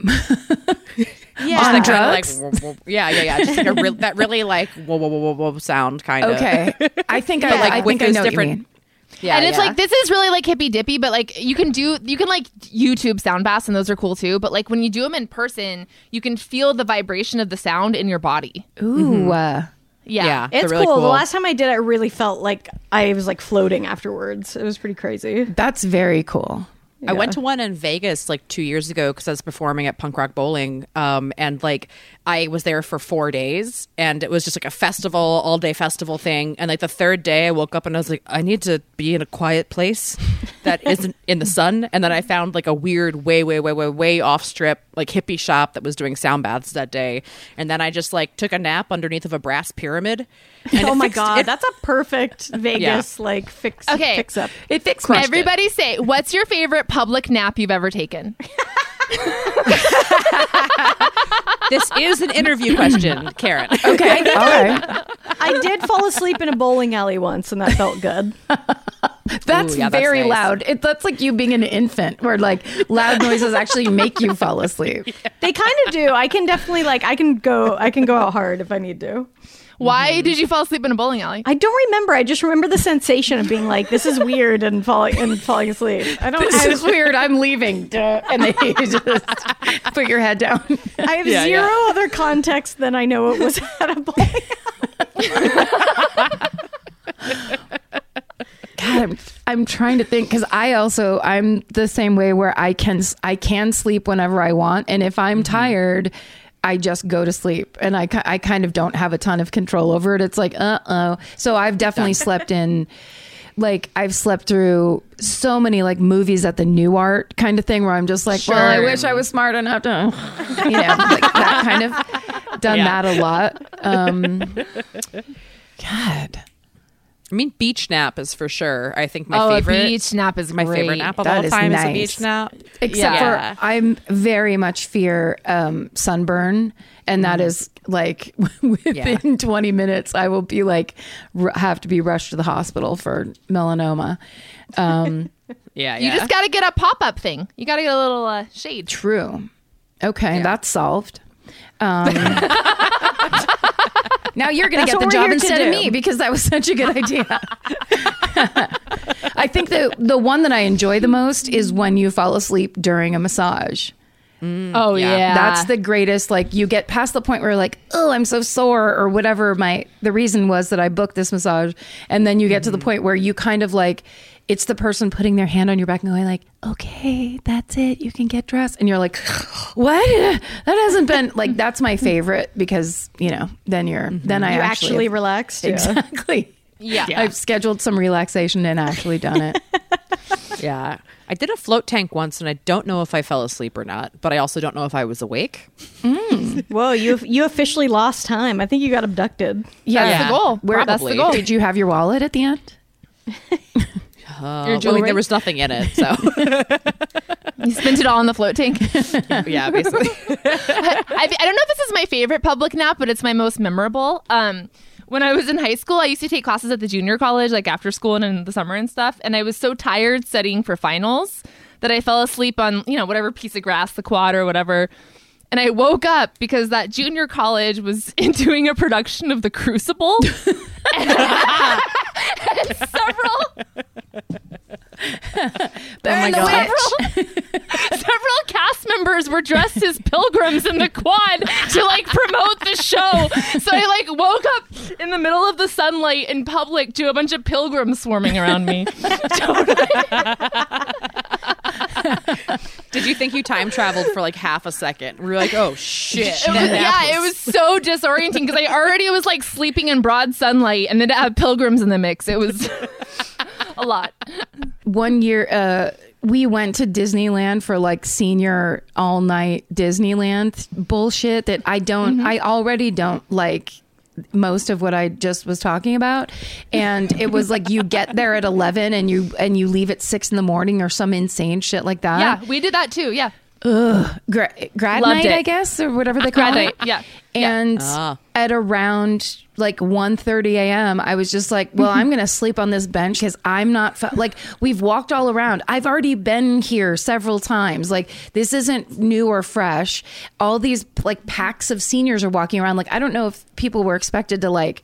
yeah On Kinda drugs? Like, whoa, whoa, yeah, yeah, yeah. Just like a real, that really like whoa, whoa, whoa, whoa, whoa sound kind of. Okay. I think I, like I with think I those know what you different- mean. Yeah, and it's yeah. like this is really like hippy dippy, but like you can do you can like YouTube sound baths and those are cool too. But like when you do them in person, you can feel the vibration of the sound in your body. Ooh. Uh, Yeah, Yeah. It's really cool. The last time I did it, I really felt like I was like floating afterwards. It was pretty crazy. that's very cool. I went to one in Vegas like two years ago because I was performing at Punk Rock Bowling. Um, and like I was there for four days and it was just like a festival, all day festival thing. And like the third day, I woke up and I was like, I need to be in a quiet place that isn't in the sun. And then I found like a weird, way, way, way, way, way off strip, like hippie shop that was doing sound baths that day. And then I just like took a nap underneath of a brass pyramid. And oh my fixed- god, it- that's a perfect Vegas like fix Okay. fix up. It fixed Everybody say, what's your favorite public nap you've ever taken? this is an interview question, Karen. Okay. All right. I did fall asleep in a bowling alley once, and that felt good. That's Ooh, yeah, that's very nice. loud. It, that's like you being an infant, where like loud noises actually make you fall asleep. They kind of do. I can definitely like I can go I can go out hard if I need to. Why did you fall asleep in a bowling alley? I don't remember. I just remember the sensation of being like, "This is weird," and falling and falling asleep. I don't. This I, is weird. I'm leaving. Duh. And then you just put your head down. I have Yeah, zero yeah. other context than I know it was at a bowling. alley. God, I'm, I'm trying to think because I also I'm the same way where I can I can sleep whenever I want, and if I'm mm-hmm. tired, I just go to sleep, and I I kind of don't have a ton of control over it. It's like uh oh. So I've definitely slept in. Like I've slept through so many like movies at the Nuart kind of thing where I'm just like, well, I wish I was smart enough to, you know, like that kind of done Yeah. that a lot. Um, God, I mean, beach nap is for sure. I think my oh, favorite. a beach nap is my great. favorite nap of That all is time is a beach nap. except Yeah. for I'm very much fear um, sunburn, and that is like within 20 minutes, I will be like r- have to be rushed to the hospital for melanoma. Um, Yeah, You just got to get a pop up thing. You got to get a little uh, shade. true. Okay, that's solved. Um, now you're going to get the job instead of me because that was such a good idea. I think the the one that I enjoy the most is when you fall asleep during a massage. Mm. Oh, yeah. yeah. That's the greatest. Like you get past the point where you're like, oh, I'm so sore, or whatever. My the reason was that I booked this massage, and then you get to the mm-hmm. point where you kind of like, it's the person putting their hand on your back and going like, okay, that's it, you can get dressed, and you're like, what? That hasn't been like that's my favorite because you know then you're then I You actually, actually relaxed. Yeah. exactly. Yeah. I've scheduled some relaxation and actually done it. Yeah. I did a float tank once and I don't know if I fell asleep or not, but I also don't know if I was awake. Whoa, you you officially lost time. I think you got abducted. Yeah, That's the goal. Where, That's the goal. Did you have your wallet at the end? Uh, Your well, jewelry? there was nothing in it, so You spent it all on the float tank. yeah, basically. I, I don't know if this is my favorite public nap, but it's my most memorable. Um, when I was in high school, I used to take classes at the junior college, like after school and in the summer and stuff. And I was so tired studying for finals that I fell asleep on, you know, whatever piece of grass, the quad or whatever. And I woke up because that junior college was doing a production of The Crucible. and several Oh my god! several cast members were dressed as pilgrims in the quad to like promote the show. So I like woke up in the middle of the sunlight in public to a bunch of pilgrims swarming around me. Did you think you time traveled for like half a second? We were like, oh shit. It was, yeah, it was so disorienting because I already was like sleeping in broad sunlight and then to have pilgrims in the mix. It was a lot. one year uh we went to Disneyland for like senior all night Disneyland bullshit that I don't I already don't like most of what I just was talking about and it was like you get there at 11 and you and you leave at 6 in the morning or some insane shit like that Yeah, we did that too. Yeah. Gra- grad Loved night it. I guess or whatever they call Grad it. night, yeah. and Ah. at around like 1.30 a.m i was just like well i'm gonna sleep on this bench because i'm not fe- like we've walked all around. I've already been here several times. Like this isn't new or fresh. All these like packs of seniors are walking around. Like i don't know if people were expected to like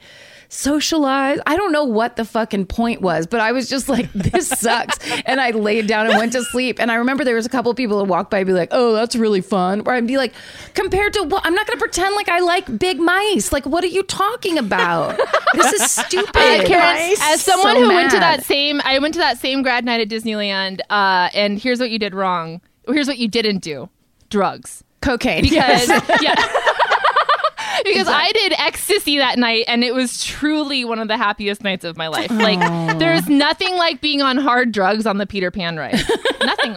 socialize. I don't know what the fucking point was, but I was just like, this sucks. and I laid down and went to sleep. And I remember there was a couple of people that walked by and be like, oh, that's really fun. Or I'd be like, compared to what? I'm not going to pretend like I like big mice. Like, what are you talking about? this is stupid. Uh, Karen, Nice. as someone So who went to that same, I went to that same grad night at Disneyland, uh, and here's what you did wrong. Here's what you didn't do: drugs. Cocaine. Because yeah. Because I did ecstasy that night and it was truly one of the happiest nights of my life. Like there's nothing like being on hard drugs on the Peter Pan ride. nothing.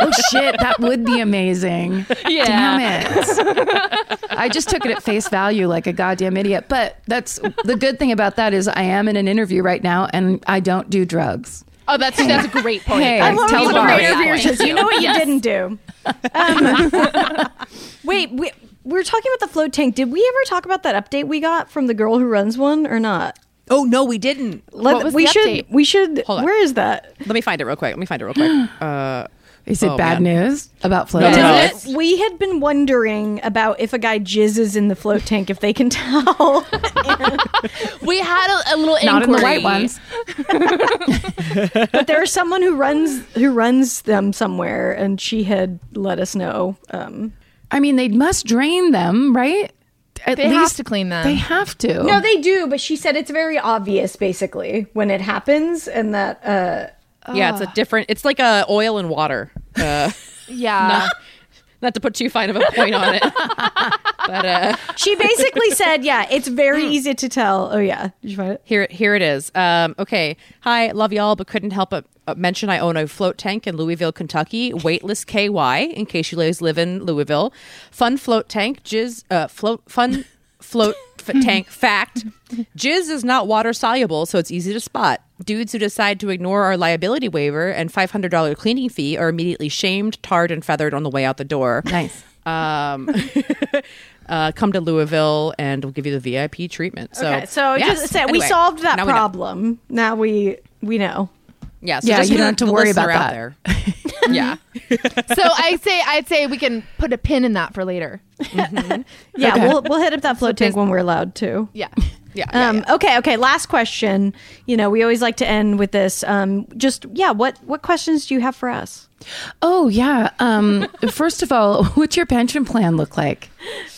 oh shit, that would be amazing. Yeah. Damn it. I just took it at face value like a goddamn idiot. But that's the good thing about that is I am in an interview right now and I don't do drugs. Oh, that's that's a great point. Hey, That's I tell a the great bar. point. Because you know what you Yes. didn't do. Um, wait, we, we were talking about the float tank. Did we ever talk about that update we got from the girl who runs one or not? Oh no, we didn't. Let, What was we the should. update? We should. Hold on. Where is that? Let me find it real quick. Let me find it real quick. Uh, Is it Oh, bad man. news about floating? No. Is it's- We had been wondering about if a guy jizzes in the float tank, if they can tell. We had a, a little Not in the inquiry. white ones. but there's someone who runs who runs them somewhere, and she had let us know. Um, I mean, they must drain them, right? At They have to clean them. They have to. no, they do, but she said it's very obvious, basically, when it happens, and that. Uh, yeah, it's a different. It's like a oil and water. Uh, Yeah. not to put too fine of a point on it, but uh, she basically said, "Yeah, it's very easy to tell." Oh yeah, did you find it? here here it is. Um, okay, hi, love y'all, but couldn't help but uh, mention I own a float tank in Louisville, Kentucky. Weightless KY, in case you ladies live in Louisville. Fun float tank, jizz, uh, float, fun float f- tank. Fact: Jizz is not water soluble, so it's easy to spot. Dudes who decide to ignore our liability waiver and five hundred dollar cleaning fee are immediately shamed, tarred, and feathered on the way out the door. Nice. Um, uh, come to Louisville, and we'll give you the VIP treatment. So, okay, so yes. just say we solved that now we problem. Now we we know. Yeah, so Yeah, just you don't have to worry listener about out that. there. yeah, so I say I'd say we can put a pin in that for later. Yeah, Okay. we'll we'll hit up that float tank when we're allowed to. Yeah. yeah. yeah, Um, Okay, okay. Last question. You know, we always like to end with this. Um, just yeah, what what questions do you have for us? Oh yeah. Um, first of all, what's your pension plan look like?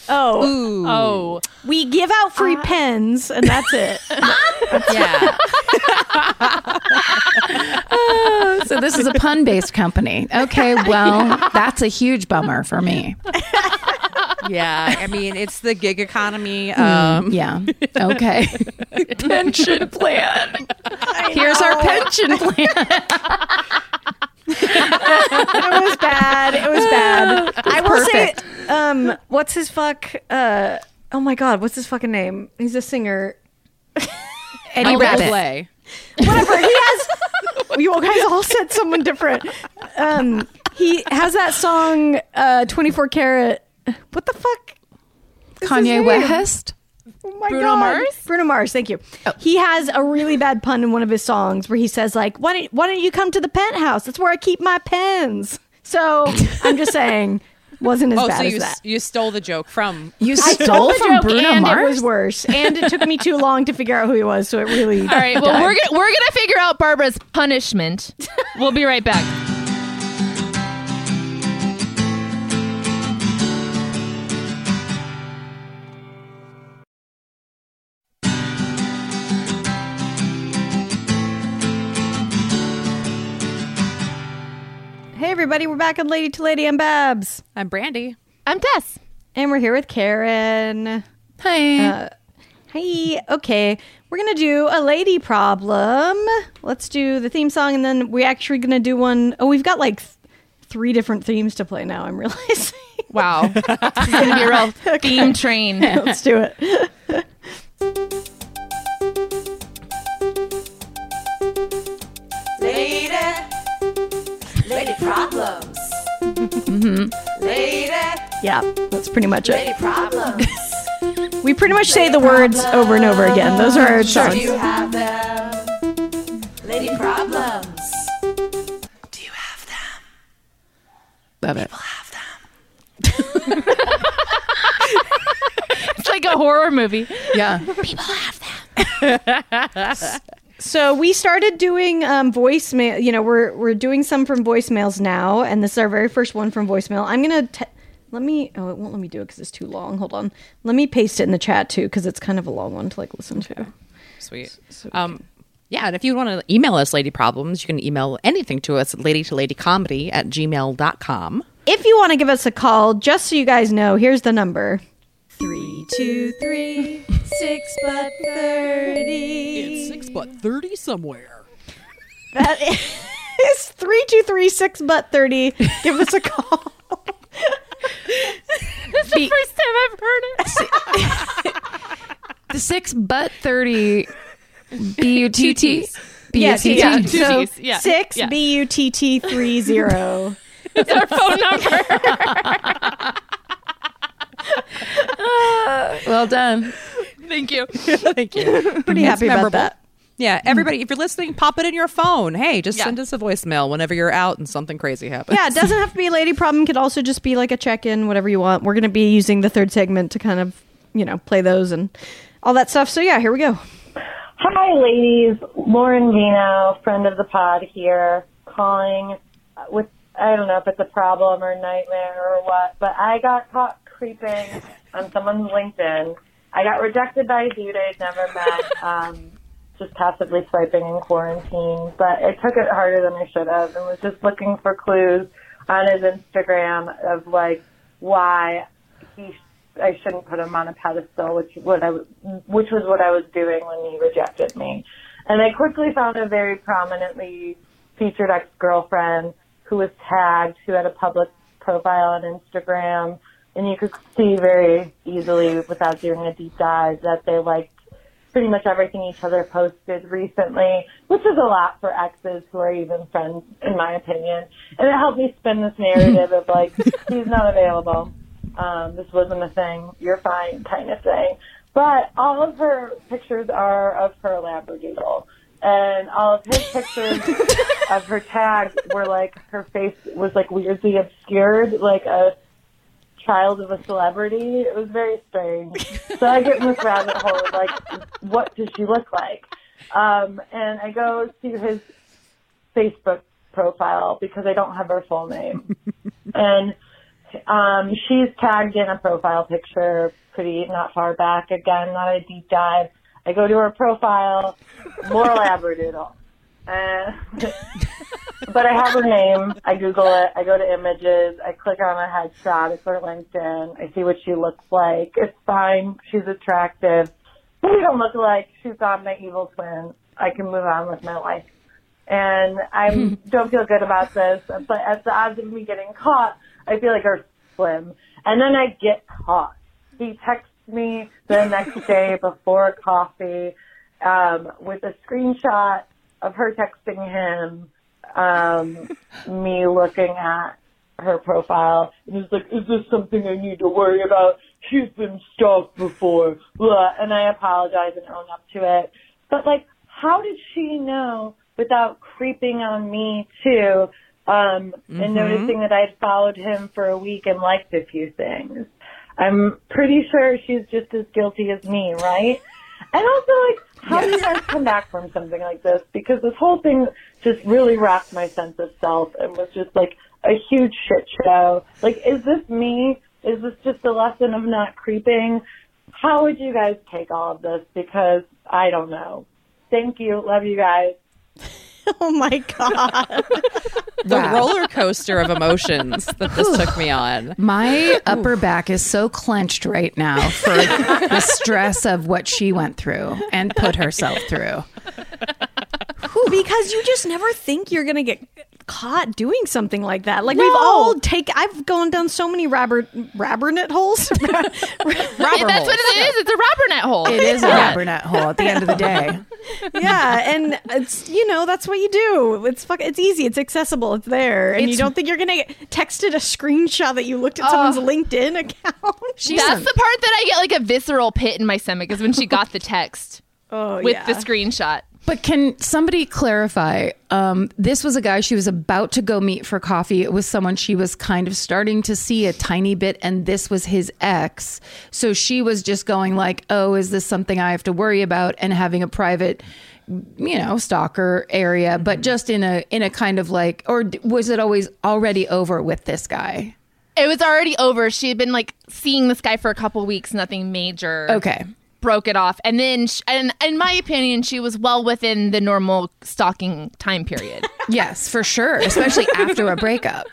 Oh, Oh. we give out free pens, and that's it. yeah. So this is a pun-based company. Okay, well, that's a huge bummer for me. yeah. I mean, it's the gig economy. Um, Yeah. Okay. pension plan. Here's our pension plan. it was bad. It was bad. I will perfect. say, um, what's his fuck? Uh, oh my god, what's his fucking name? He's a singer. Eddie Michael Rabbit. Bublé. Whatever. He has. You guys all said someone different. Um, he has that song, uh, "24 Karat." What the fuck? Kanye? West. Oh my Bruno God. Mars? Bruno Mars, thank you. Oh. He has a really bad pun in one of his songs where he says like, "Why don't Why don't you come to the penthouse? That's where I keep my pens." So I'm just saying, wasn't as Oh, bad so as you that. you stole the joke from You stole from Bruno and Mars. it was worse, and it took me too long to figure out who he was. So it really. All right. Well, we're gonna we're gonna figure out Barbara's punishment. We'll be right back. Everybody, we're back on Lady to Lady and Babs, I'm Brandy. I'm Tess. and we're here with Karen. Hi. Uh, Hey, okay, we're gonna do a lady problem. Let's do the theme song, and then we're actually gonna do one oh we've got like th- three different themes to play now. I'm realizing. Wow. this is gonna be a real theme train. Let's do it. Lady problems. Mhm. Lady, Yeah, that's pretty much it. lady problems. We pretty much say the words over and over again. Those are our songs. Do you have them? Lady problems. Do you have them? Love it. People have them. It's like a horror movie. Yeah. People have them. So we started doing um, voicemail. You know, we're we're doing some from voicemails now, and this is our very first one from voicemail. I'm gonna let me. Oh, it won't let me do it because it's too long. Hold on. Let me paste it in the chat too because it's kind of a long one to like listen to. Sweet. Um, yeah, and if you want to email us Lady Problems, you can email anything to us lady to lady comedy at gmail.com. If you want to give us a call, just so you guys know, here's the number. Three, two, three, six but thirty. It's six but 30 somewhere. That is three, two, three, six but thirty. Give us a call. It's the first time I've heard it. The six but thirty B U T T. B U Yes, T yeah. Two So Ts, yeah, six yeah. B U T T three zero. It's our phone number. Well done. Thank you. Thank you. Pretty happy about that. Yeah, mm. everybody, if you're listening, pop it in your phone. Hey, just Yeah. send us a voicemail whenever you're out and something crazy happens. Yeah, it doesn't have to be a lady problem. It Could also just be like a check in, whatever you want. We're going to be using the third segment to kind of, you know, play those and all that stuff. So yeah, here we go. Hi, ladies. Lauren Vino, friend of the pod here, calling with, I don't know if it's a problem or nightmare or what, but I got caught creeping on someone's LinkedIn. I got rejected by a dude I'd never met, um, just passively swiping in quarantine, but I took it harder than I should have and was just looking for clues on his Instagram of like why he I shouldn't put him on a pedestal, which what I w- which was what I was doing when he rejected me. And I quickly found a very prominently featured ex girlfriend who was tagged, who had a public profile on Instagram, and you could see very easily without doing a deep dive that they liked pretty much everything each other posted recently, which is a lot for exes who are even friends, in my opinion. And it helped me spin this narrative of like, he's not available. Um, this wasn't a thing. You're fine, kind of thing. But all of her pictures are of her labradoodle. And all of his pictures of her tags were like, her face was like weirdly obscured, like a child of a celebrity. It was very strange. So I get in this rabbit hole of like, what does she look like? Um, and I go to his Facebook profile because I don't have her full name. and um, she's tagged in a profile picture pretty not far back. Again, not a deep dive. I go to her profile, more labradoodle. Uh, but I have her name. I Google it. I go to images. I click on a headshot. It's her LinkedIn. I see what she looks like. It's fine. She's attractive. We don't look alike. She's not my evil twin. I can move on with my life. And I don't feel good about this, but at the odds of me getting caught, I feel like are slim. And then I get caught. He texts me the next day before coffee um, with a screenshot of her texting him, um, me looking at her profile. And he's like, is this something I need to worry about? She's been stalked before. Blah. And I apologize and own up to it. But like, how did she know without creeping on me too? Um, and noticing that I'd followed him for a week and liked a few things. I'm pretty sure she's just as guilty as me, right? And also, like, how do you guys come back from something like this? Because this whole thing just really rocked my sense of self and was just like a huge shit show. Like, is this me? Is this just a lesson of not creeping? How would you guys take all of this? Because I don't know. Thank you. Love you guys. Oh my god. The roller coaster of emotions that this took me on. My upper back is so clenched right now for the stress of what she went through and put herself through. Because you just never think you're gonna get caught doing something like that. Like we've all take. I've gone down so many rabber rabbernet holes. Robber That's holes. what it is. It's a rubber net hole. It is a rubber net hole at the end of the day. yeah, and it's you know that's what you do. It's fuck. It's easy. It's accessible. It's there, and you don't think you're gonna get texted a screenshot that you looked at oh. someone's LinkedIn account. That's the part that I get like a visceral pit in my stomach is when she got the text oh with yeah. the screenshot. But can somebody clarify? Um, this was a guy she was about to go meet for coffee. It was someone she was kind of starting to see a tiny bit, and this was his ex. So she was just going like, "Oh, is this something I have to worry about?" And having a private, you know, stalker area, but just in a in a kind of like, or was it always already over with this guy? It was already over. She had been like seeing this guy for a couple weeks, nothing major. Okay. Broke it off. And then, sh- and in my opinion, she was well within the normal stalking time period. Yes, for sure, especially after a breakup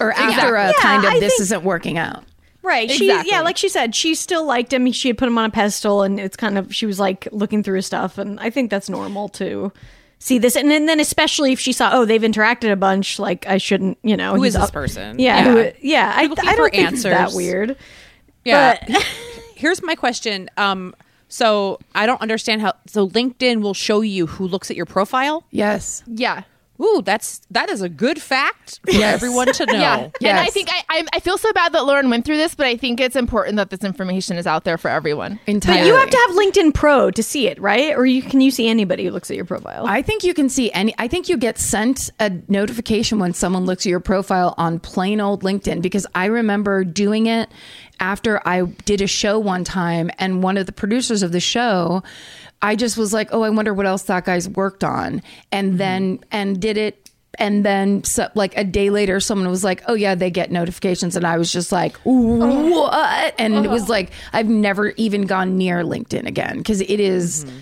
or after a Yeah, kind of I this think- isn't working out. Right. She Exactly. yeah, like she said, she still liked him. She had put him on a pedestal and it's kind of she was like looking through his stuff and I think that's normal to see this and then, then especially if she saw oh they've interacted a bunch like I shouldn't you know Who he's is this up- person? yeah Yeah. who- yeah I, I for don't think it's that weird Yeah. But- Here's my question. Um, so I don't understand how. So LinkedIn will show you who looks at your profile. Yes. yeah. Ooh, that's that is a good fact for Yes. everyone to know. Yeah. And I think I, I, I feel so bad that Lauren went through this, but I think it's important that this information is out there for everyone. Entirely. but you have to have LinkedIn Pro to see it right or you can you see anybody who looks at your profile I think you can see any. I think you get sent a notification when someone looks at your profile on plain old LinkedIn because I remember doing it after I did a show one time, and one of the producers of the show, I just was like, "Oh, I wonder what else that guy's worked on," and mm-hmm. then and did it. And then, so, like a day later, someone was like, "Oh yeah, they get notifications," and I was just like, oh. "What?" And it was oh. like I've never even gone near LinkedIn again because it is- mm-hmm.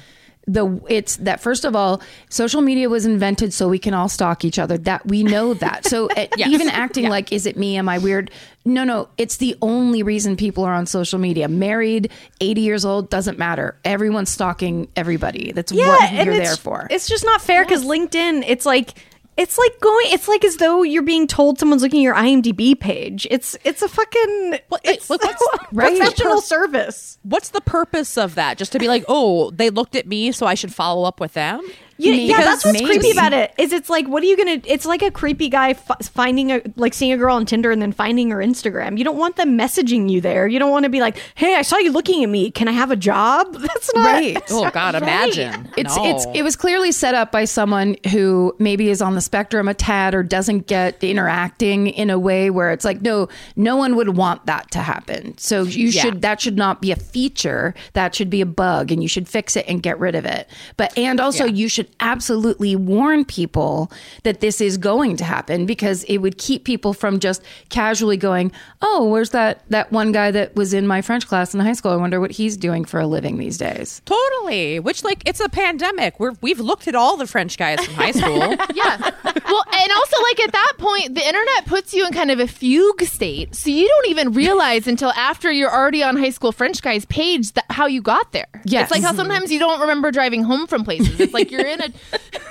The it's that first of all social media was invented so we can all stalk each other. That we know that. So uh, even acting like is it me? Am i weird? No no. It's the only reason people are on social media. Married 80 years old doesn't matter. Everyone's stalking everybody. That's what and you're there for. It's just not fair because LinkedIn, it's like it's like going. It's like as though you're being told someone's looking at your IMDb page. It's it's a fucking it's look, what's- right? professional service. What's the purpose of that? Just to be like, oh, they looked at me, so I should follow up with them. Yeah, Maybe. yeah, that's what's Maybe. creepy about it. Is it's like, what are you gonna? It's like a creepy guy f- finding a like seeing a girl on Tinder and then finding her Instagram. You don't want them messaging you there. You don't want to be like, hey, I saw you looking at me. Can I have a job? That's not Right. Oh God, imagine. It's No. it's it was clearly set up by someone who maybe is on the spectrum a tad or doesn't get interacting in a way where it's like no no one would want that to happen. So you Yeah. should that should not be a feature. That should be a bug and you should fix it and get rid of it. But and also Yeah. you should absolutely warn people that this is going to happen because it would keep people from just casually going, "Oh, where's that that one guy that was in my French class in high school? I wonder what he's doing for a living these days." Totally. Which, like, it's a pandemic. We're we've looked at all the French guys from high school. Yeah. well, and also like at that point, the internet puts you in kind of a fugue state, so you don't even realize until after you're already on high school French guy's page that how you got there. Yes. It's like how sometimes you don't remember driving home from places. It's like you're in a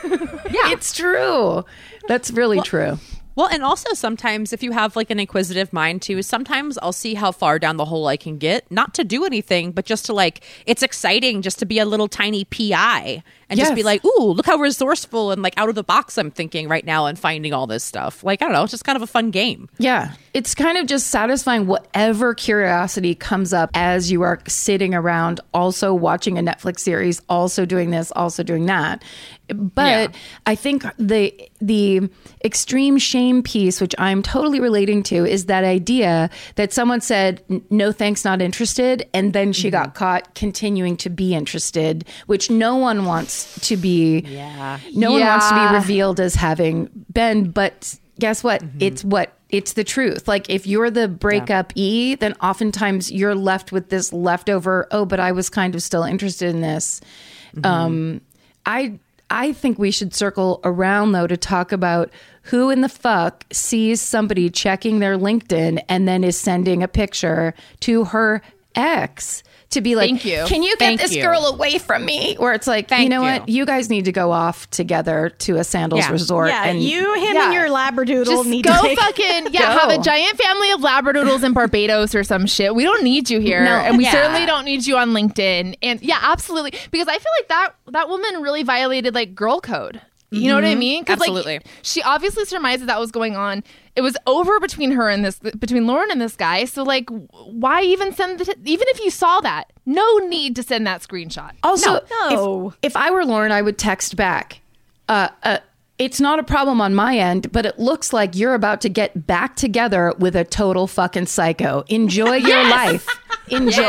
yeah. It's true. That's really true. Well, and also sometimes if you have like an inquisitive mind too, sometimes I'll see how far down the hole I can get, not to do anything, but just to like it's exciting just to be a little tiny PI and just be like, "Ooh, look how resourceful and like out of the box I'm thinking right now and finding all this stuff." Like, I don't know, it's just kind of a fun game. Yeah. It's kind of just satisfying whatever curiosity comes up as you are sitting around, also watching a Netflix series, also doing this, also doing that. But Yeah. I think the the extreme shame piece, which I'm totally relating to, is that idea that someone said, "No thanks, not interested," and then she got caught continuing to be interested, which no one wants to be. Yeah. No one wants to be revealed as having been, but guess what? Mm-hmm. It's what it's the truth. Like if you're the breakup E, then oftentimes you're left with this leftover, oh, but I was kind of still interested in this. Mm-hmm. Um I I think we should circle around though to talk about who in the fuck sees somebody checking their LinkedIn and then is sending a picture to her ex to be like, Thank you. can you get Thank this you. girl away from me? Where it's like, you know you. what? You guys need to go off together to a sandals Yeah. resort. Yeah, and you, him, Yeah. and your labradoodle just need go to take. fucking yeah, Go. have a giant family of labradoodles in Barbados or some shit. We don't need you here, No. and we Yeah. certainly don't need you on LinkedIn. And yeah, absolutely, because I feel like that that woman really violated like girl code. You know what I mean? 'Cause, like, Absolutely. she obviously surmised that, that was going on. It was over between her and this, between Lauren and this guy. So, like, why even send the, even if you saw that, no need to send that screenshot. Also, No. no. If, if I were Lauren, I would text back. Uh, uh, it's not a problem on my end, but it looks like you're about to get back together with a total fucking psycho. Enjoy your life. Enjoy.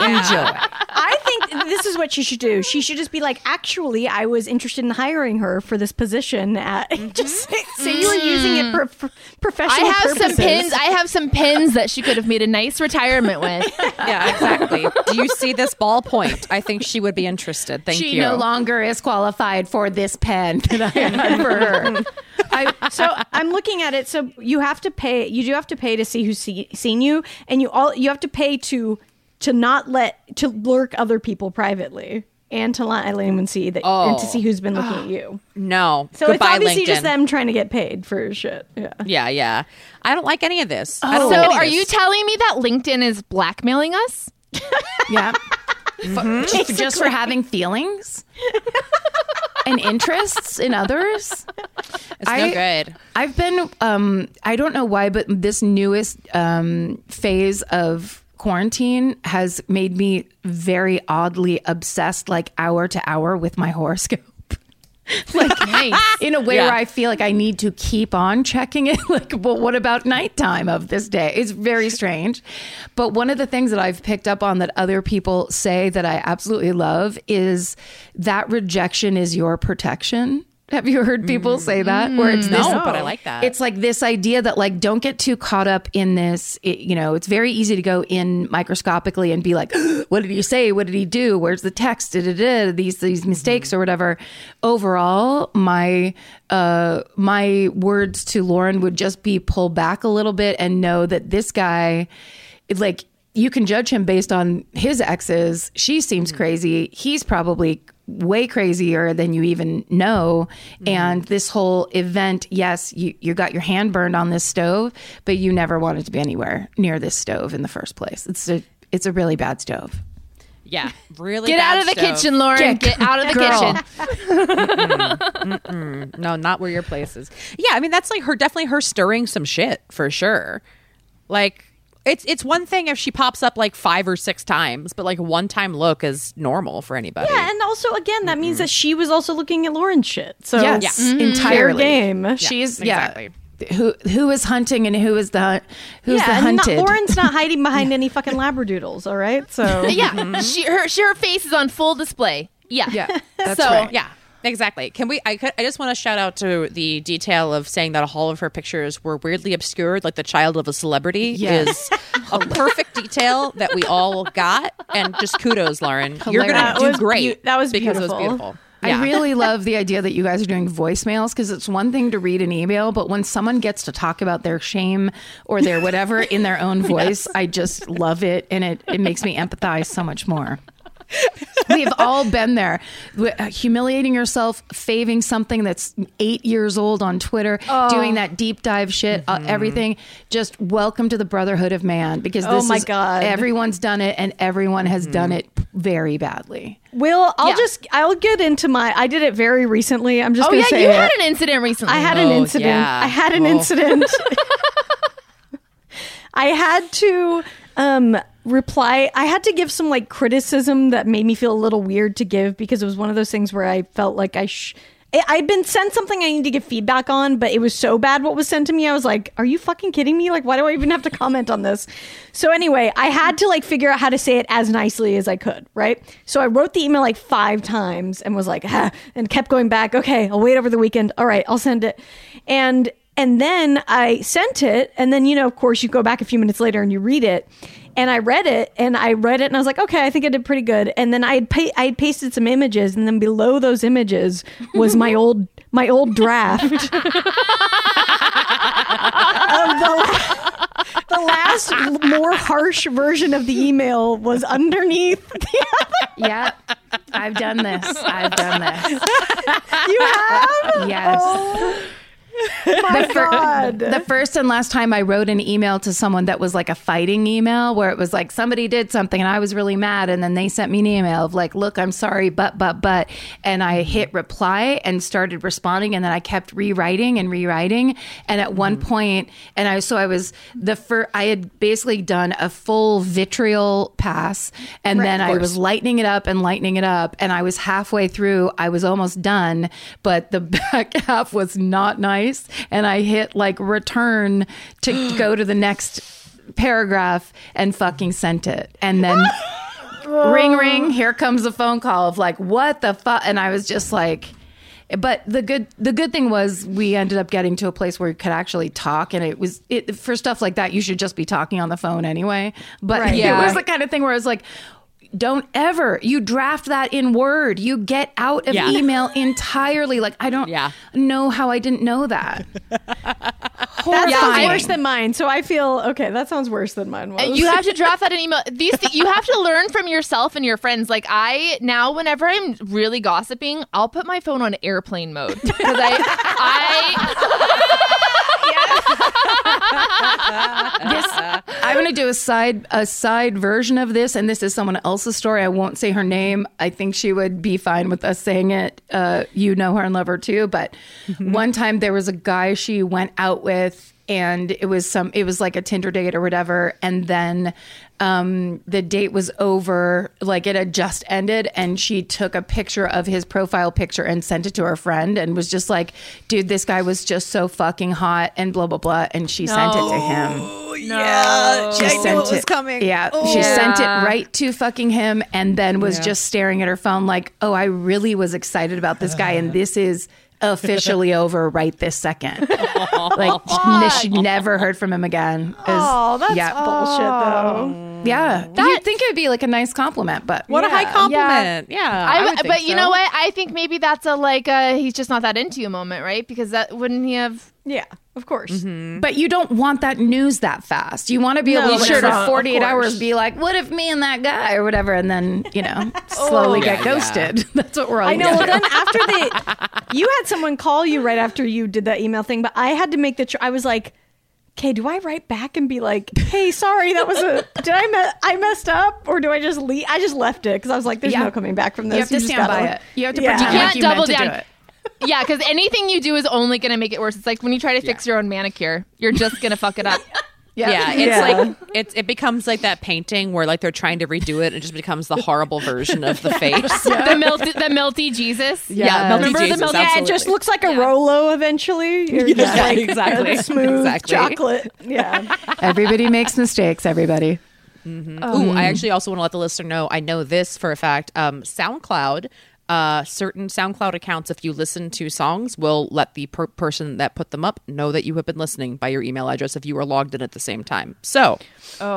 Enjoy. I think this is what she should do. She should just be like, actually, I was interested in hiring her for this position. At mm-hmm. just say, say you were using it for, for I have purposes. some pins. I have some pins that she could have made a nice retirement with. Yeah, exactly. Do you see this ballpoint? I think she would be interested. Thank she you. She no longer is qualified for this pen that I had for her. I, so I'm looking at it. So you have to pay. You do have to pay to see who's see, seen you, and you all you have to pay to to not let to lurk other people privately, and to not let anyone see that, and to see who's been looking at you. no. So it's obviously LinkedIn. just them trying to get paid for shit. Yeah. Yeah, yeah. I don't like any of this. I So, don't like any are this. you telling me that LinkedIn is blackmailing us? Yeah. F- just, just for having feelings and interests in others. It's no good. I've been, um, I don't know why, but this newest um, phase of quarantine has made me very oddly obsessed, like hour to hour, with my horoscope. like in a way Yeah. where I feel like I need to keep on checking it. Like, well, what about nighttime of this day? It's very strange. But one of the things that I've picked up on that other people say that I absolutely love is that rejection is your protection. Have you heard people say that? Where it's this, No, but I like that. It's like this idea that like don't get too caught up in this. It, you know, it's very easy to go in microscopically and be like, "What did he say? What did he do? Where's the text? Da, da, da, these these mistakes or whatever." Overall, my uh my words to Lauren would just be pull back a little bit and know that this guy, like. You can judge him based on his exes. She seems crazy. He's probably way crazier than you even know. Mm-hmm. And this whole event, yes, you, you got your hand burned on this stove, but you never wanted to be anywhere near this stove in the first place. It's a it's a really bad stove. Yeah, really. Get out of the stove. kitchen, Lauren. Yeah, Get out of the girl. kitchen. No, not where your place is. Yeah, I mean that's like her definitely her stirring some shit for sure. Like it's it's one thing if she pops up like five or six times, but like one time look is normal for anybody. Yeah, and also again, that means that she was also looking at Lauren's shit. So yes, Yeah. Mm-hmm. entirely. Fair game. She's exactly. yeah. Who who is hunting and who is the hunt- who's the yeah, and not, hunted? Lauren's not hiding behind any fucking labradoodles. All right, so Yeah, mm-hmm. she, her, she, her face is on full display. Yeah. yeah, that's So- right. Yeah, exactly. Can we? I, could- I just want to shout out to the detail of saying that all of her pictures were weirdly obscured, like the child of a celebrity Yes. is a perfect detail that we all got. And just kudos, Lauren. You're gonna That do great. beau- that was because it was beautiful. I really love the idea that you guys are doing voicemails because it's one thing to read an email, but when someone gets to talk about their shame or their whatever in their own voice, I just love it. And it, it makes me empathize so much more. We've all been there, uh, humiliating yourself, faving something that's eight years old on Twitter, Oh. doing that deep dive shit, uh, everything. Just welcome to the brotherhood of man because Oh my is God. everyone's done it and everyone has done it very badly. Will I'll Yeah. just I'll get into my. I did it very recently. I'm just Oh gonna yeah, say you it. had an incident recently. I had an Oh, incident. yeah. I had an Oh. incident. I had to um reply I had to give some like criticism that made me feel a little weird to give because it was one of those things where I felt like I sh- I'd been sent something I need to give feedback on, but it was so bad what was sent to me. I was like, "Are you fucking kidding me? Like, why do I even have to comment on this?" So anyway, I had to like figure out how to say it as nicely as I could, right? So I wrote the email like five times and was like, ah, and kept going back. Okay, I'll wait over the weekend. All right, I'll send it, and and then I sent it, and then you know, of course, you go back a few minutes later and you read it, and I read it, and I read it, and I was like, okay, I think I did pretty good. And then I had pa- I had pasted some images, and then below those images was my old my old draft of the. The last more harsh version of the email was underneath. Yeah, I've done this. I've done this. you have? Yes. Oh. the, fir- the first and last time I wrote an email to someone that was like a fighting email where it was like somebody did something and I was really mad and then they sent me an email of like, look, I'm sorry, but, but, but. And I hit reply and started responding and then I kept rewriting and rewriting. And at one point, and I, so I was the first, I had basically done a full vitriol pass and then I was lightening it up and lightening it up. And I was halfway through, I was almost done, but the back half was not nice. And I hit like return to go to the next paragraph and fucking sent it. And then ring, ring, here comes a phone call of like, what the fuck? And I was just like, but the good the good thing was we ended up getting to a place where we could actually talk and it was it for stuff like that you should just be talking on the phone anyway but Right. it was the kind of thing where I was like don't ever you draft that in word you get out of Yeah. email entirely like i don't Yeah. know how i didn't know that That Horrifying. sounds worse than mine. So I feel okay. That sounds worse than mine was. Uh, You have to draft that in email. These th- you have to learn from yourself and your friends. Like I now, whenever I'm really gossiping, I'll put my phone on airplane mode because I, this I'm going to do a side a side version of this, and this is someone else's story. I won't say her name. I think she would be fine with us saying it. Uh, you know her and love her too. But one time there was a guy she went out with, and it was some it was like a Tinder date or whatever, and then. Um, the date was over, like it had just ended, and she took a picture of his profile picture and sent it to her friend and was just like, dude, this guy was just so fucking hot and blah, blah, blah. And she sent it to him. Yeah, She sent it, coming. Yeah, she sent it right to fucking him, and then was just staring at her phone like, "Oh, I really was excited about this guy, and this is officially over right this second. like she never heard from him again. It was- Oh, that's yeah, bullshit though. Mm. yeah. You'd think it would be like a nice compliment, but What a high compliment. Yeah, I, I, would think but you so. know what? I think maybe that's a like a he's just not that into you moment, right? Because that wouldn't he have? Yeah, of course. Mm-hmm. But you don't want that news that fast. You want to be able No, to, sure, for 48 hours, be like, what if me and that guy or whatever, and then, you know, oh, slowly get Yeah, yeah. ghosted. That's what we're all I know. Well, then after the, you had someone call you right after you did that email thing, but I had to make the. Tr- I was like, okay, do I write back and be like, hey, sorry, that was a. Did I me- I messed up, or do I just leave? I just left it because I was like, there's Yeah. no coming back from this. You have to just stand gotta- by it. You have to Yeah. pretend You can't you meant double to do down. it. Yeah, because anything you do is only going to make it worse. It's like when you try to fix your own manicure, you're just going to fuck it up. Yeah, yeah. it's Yeah. like it's it becomes like that painting where like they're trying to redo it and it just becomes the horrible version of the face. the melty, the melty Jesus. Yeah, melty Remember Jesus, the melty? Yeah, it just looks like a Rolo eventually. You're just Yeah, like exactly. smooth Exactly. chocolate. Yeah. Everybody makes mistakes, everybody. Ooh, I actually also want to let the listener know. I know this for a fact. Um, SoundCloud, uh, certain SoundCloud accounts, if you listen to songs, will let the per- person that put them up know that you have been listening by your email address if you are logged in at the same time. So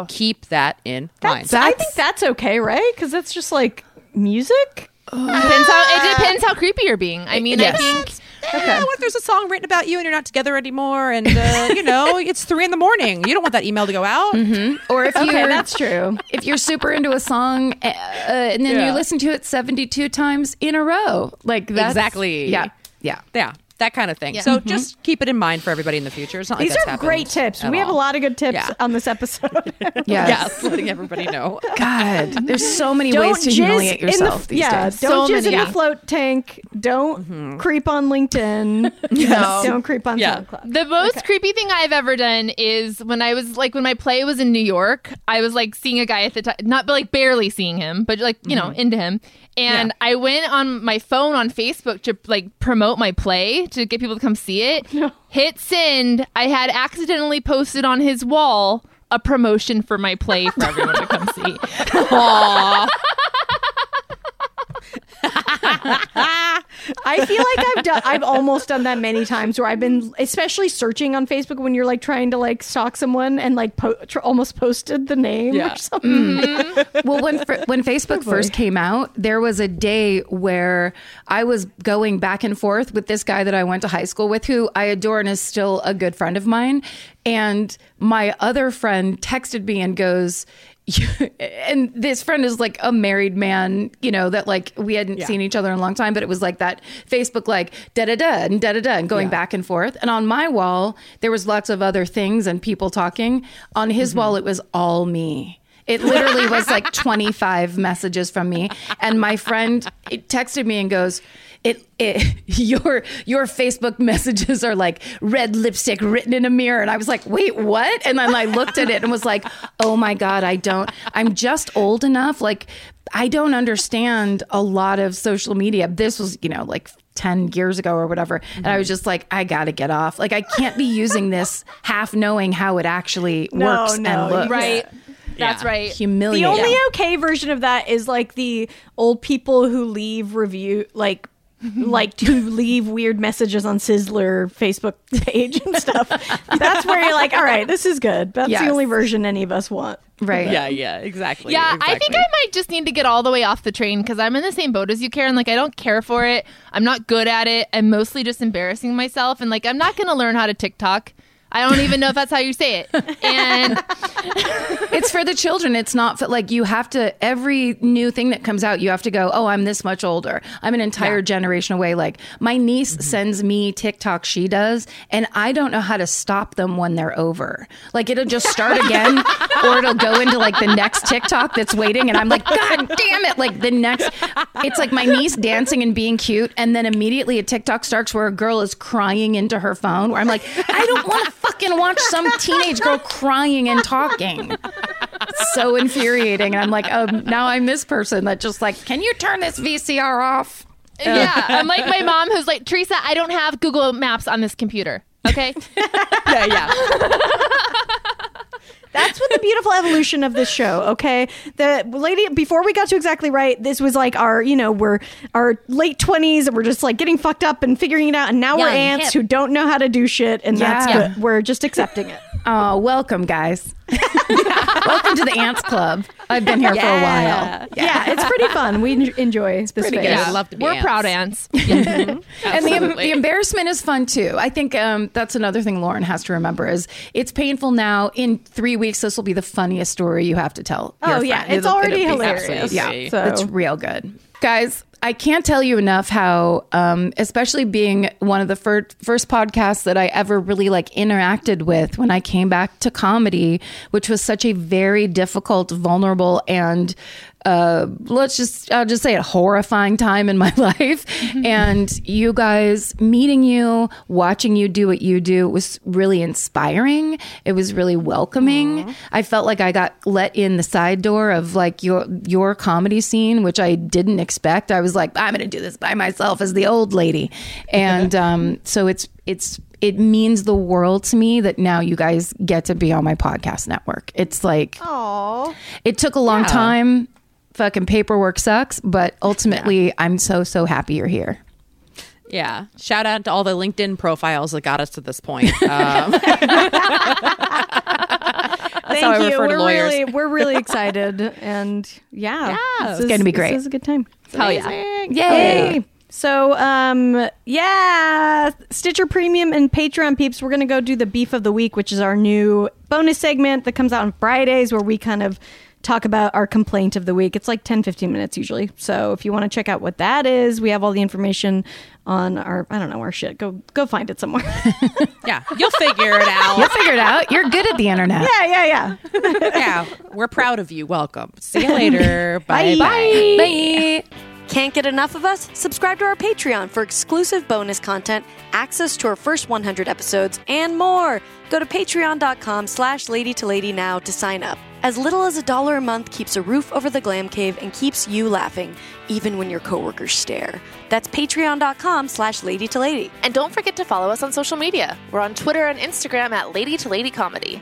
keep that in mind. I think that's okay, right? Because that's just like music. Depends how it depends how creepy you're being. I mean, Yes. I think Yeah, what if there's a song written about you and you're not together anymore, and uh, you know it's three in the morning? You don't want that email to go out. Or if Okay, you're that's true. if you're super into a song uh, and then Yeah. you listen to it 72 times in a row, like that's, Exactly. Yeah, yeah. Yeah, that kind of thing. Yeah. So just keep it in mind for everybody in the future. It's not like These that's are happened great tips. at We have a lot of good tips Yeah. on this episode. Yes. Yes, letting everybody know. God, there's so many don't ways to jizz humiliate yourself the, these yeah, days. don't So jizz many. in Yeah. the float tank. Don't Mm-hmm. creep on LinkedIn. No. Don't creep on Yeah. SoundCloud. The most creepy thing I've ever done is when I was like when my play was in New York. I was like seeing a guy at the time, not but like barely seeing him, but like you know into him. And I went on my phone on Facebook to like promote my play to get people to come see it. Hit send. I had accidentally posted on his wall a promotion for my play for everyone to come see. I feel like I've done. I've almost done that many times where I've been, especially searching on Facebook when you're like trying to like stalk someone and like po- tr- almost posted the name Yeah. or something. Mm-hmm. well, when fir- when Facebook first came out, there was a day where I was going back and forth with this guy that I went to high school with, who I adore and is still a good friend of mine. And my other friend texted me and goes, and this friend is like a married man, you know, that like we hadn't seen each other in a long time, but it was like that Facebook like da da da and da da da and going back and forth. And on my wall, there was lots of other things and people talking. On his mm-hmm. wall, it was all me. It literally was like 25 messages from me. And my friend texted me and goes, it, it your your Facebook messages are like red lipstick written in a mirror. And I was like, wait, what? And then I looked at it and was like, oh my God, I don't I'm just old enough. Like I don't understand a lot of social media. This was, you know, like 10 years ago or whatever. And I was just like, I gotta get off. Like I can't be using this half knowing how it actually No, works no, and looks. Right. That's Yeah. right. The Humiliating. only okay version of that is like the old people who leave review like like to leave weird messages on Sizzler Facebook page and stuff. That's where you're like, all right, this is good. That's Yes. the only version any of us want. right. Yeah, yeah, exactly. Yeah, I think. I might just need to get all the way off the train because I'm in the same boat as you, Karen. Like, I don't care for it. I'm not good at it. I'm mostly just embarrassing myself. And, like, I'm not going to learn how to TikTok. I don't even know if that's how you say it. And it's for the children. It's not for like you have to every new thing that comes out, you have to go, Oh, I'm this much older. I'm an entire generation away. Like my niece mm-hmm. sends me TikTok she does, and I don't know how to stop them when they're over. Like it'll just start again, or it'll go into like the next TikTok that's waiting, and I'm like, God damn it! Like the next it's like my niece dancing and being cute, and then immediately a TikTok starts where a girl is crying into her phone, where I'm like, I don't want to fucking watch some teenage girl crying and talking. It's so infuriating. And I'm like, oh, now I'm this person that just like, can you turn this VCR off? yeah, I'm like my mom who's like, Teresa, I don't have Google Maps on this computer. Okay. yeah, yeah. That's what the beautiful evolution of this show, okay? The lady before we got to exactly right, this was like our, you know, we're our late twenties and we're just like getting fucked up and figuring it out, and now we're ants hip. who don't know how to do shit, and that's Yeah. We're just accepting it. Oh, welcome, guys. Welcome to the Ants Club. I've been here for a while. Yeah, it's pretty fun. We en- enjoy this phase. good. Yeah, I'd love to be We're ants. proud ants. And the, the embarrassment is fun too. I think um, that's another thing Lauren has to remember is it's painful now. In three weeks, this will be the funniest story you have to tell. your Oh yeah, friend. it's It'll- already it'll hilarious. Absolutely. Yeah, so it's real good. Guys, I can't tell you enough how, um, especially being one of the fir- first podcasts that I ever really like interacted with when I came back to comedy, which was such a very difficult, vulnerable, and uh, let's just, I'll just say it, horrifying time in my life. and you guys meeting you, watching you do what you do was really inspiring. It was really welcoming. I felt like I got let in the side door of like your your comedy scene, which I didn't expect. I was like, I'm going to do this by myself as the old lady, and um, so it's it's it means the world to me that now you guys get to be on my podcast network. It's like, oh, it took a long time. Fucking paperwork sucks, but ultimately, I'm so so happy you're here. Yeah. Shout out to all the LinkedIn profiles that got us to this point. Um, Thank you. to we're really we're really excited, and yeah, Yeah, it's gonna be great. This is a good time. Hell yeah. Yay! So, um, yeah, Stitcher Premium and Patreon peeps, we're gonna go do the Beef of the Week, which is our new bonus segment that comes out on Fridays, where we kind of talk about our complaint of the week. It's like 10, 15 minutes usually. So if you want to check out what that is, we have all the information on our I don't know our shit. Go go find it somewhere. yeah. You'll figure it out. You'll figure it out. You're good at the internet. yeah, yeah, yeah. yeah. We're proud of you. Welcome. See you later. Bye. Bye. Bye. Can't get enough of us? Subscribe to our Patreon for exclusive bonus content, access to our first 100 episodes, and more. Go to patreon.com slash lady to lady now to sign up. As little as a dollar a month keeps a roof over the glam cave and keeps you laughing, even when your coworkers stare. That's patreon.com slash lady to lady. And don't forget to follow us on social media. We're on Twitter and Instagram at Lady to Lady Comedy.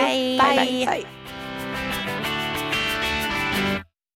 Bye. Bye. Bye. Bye.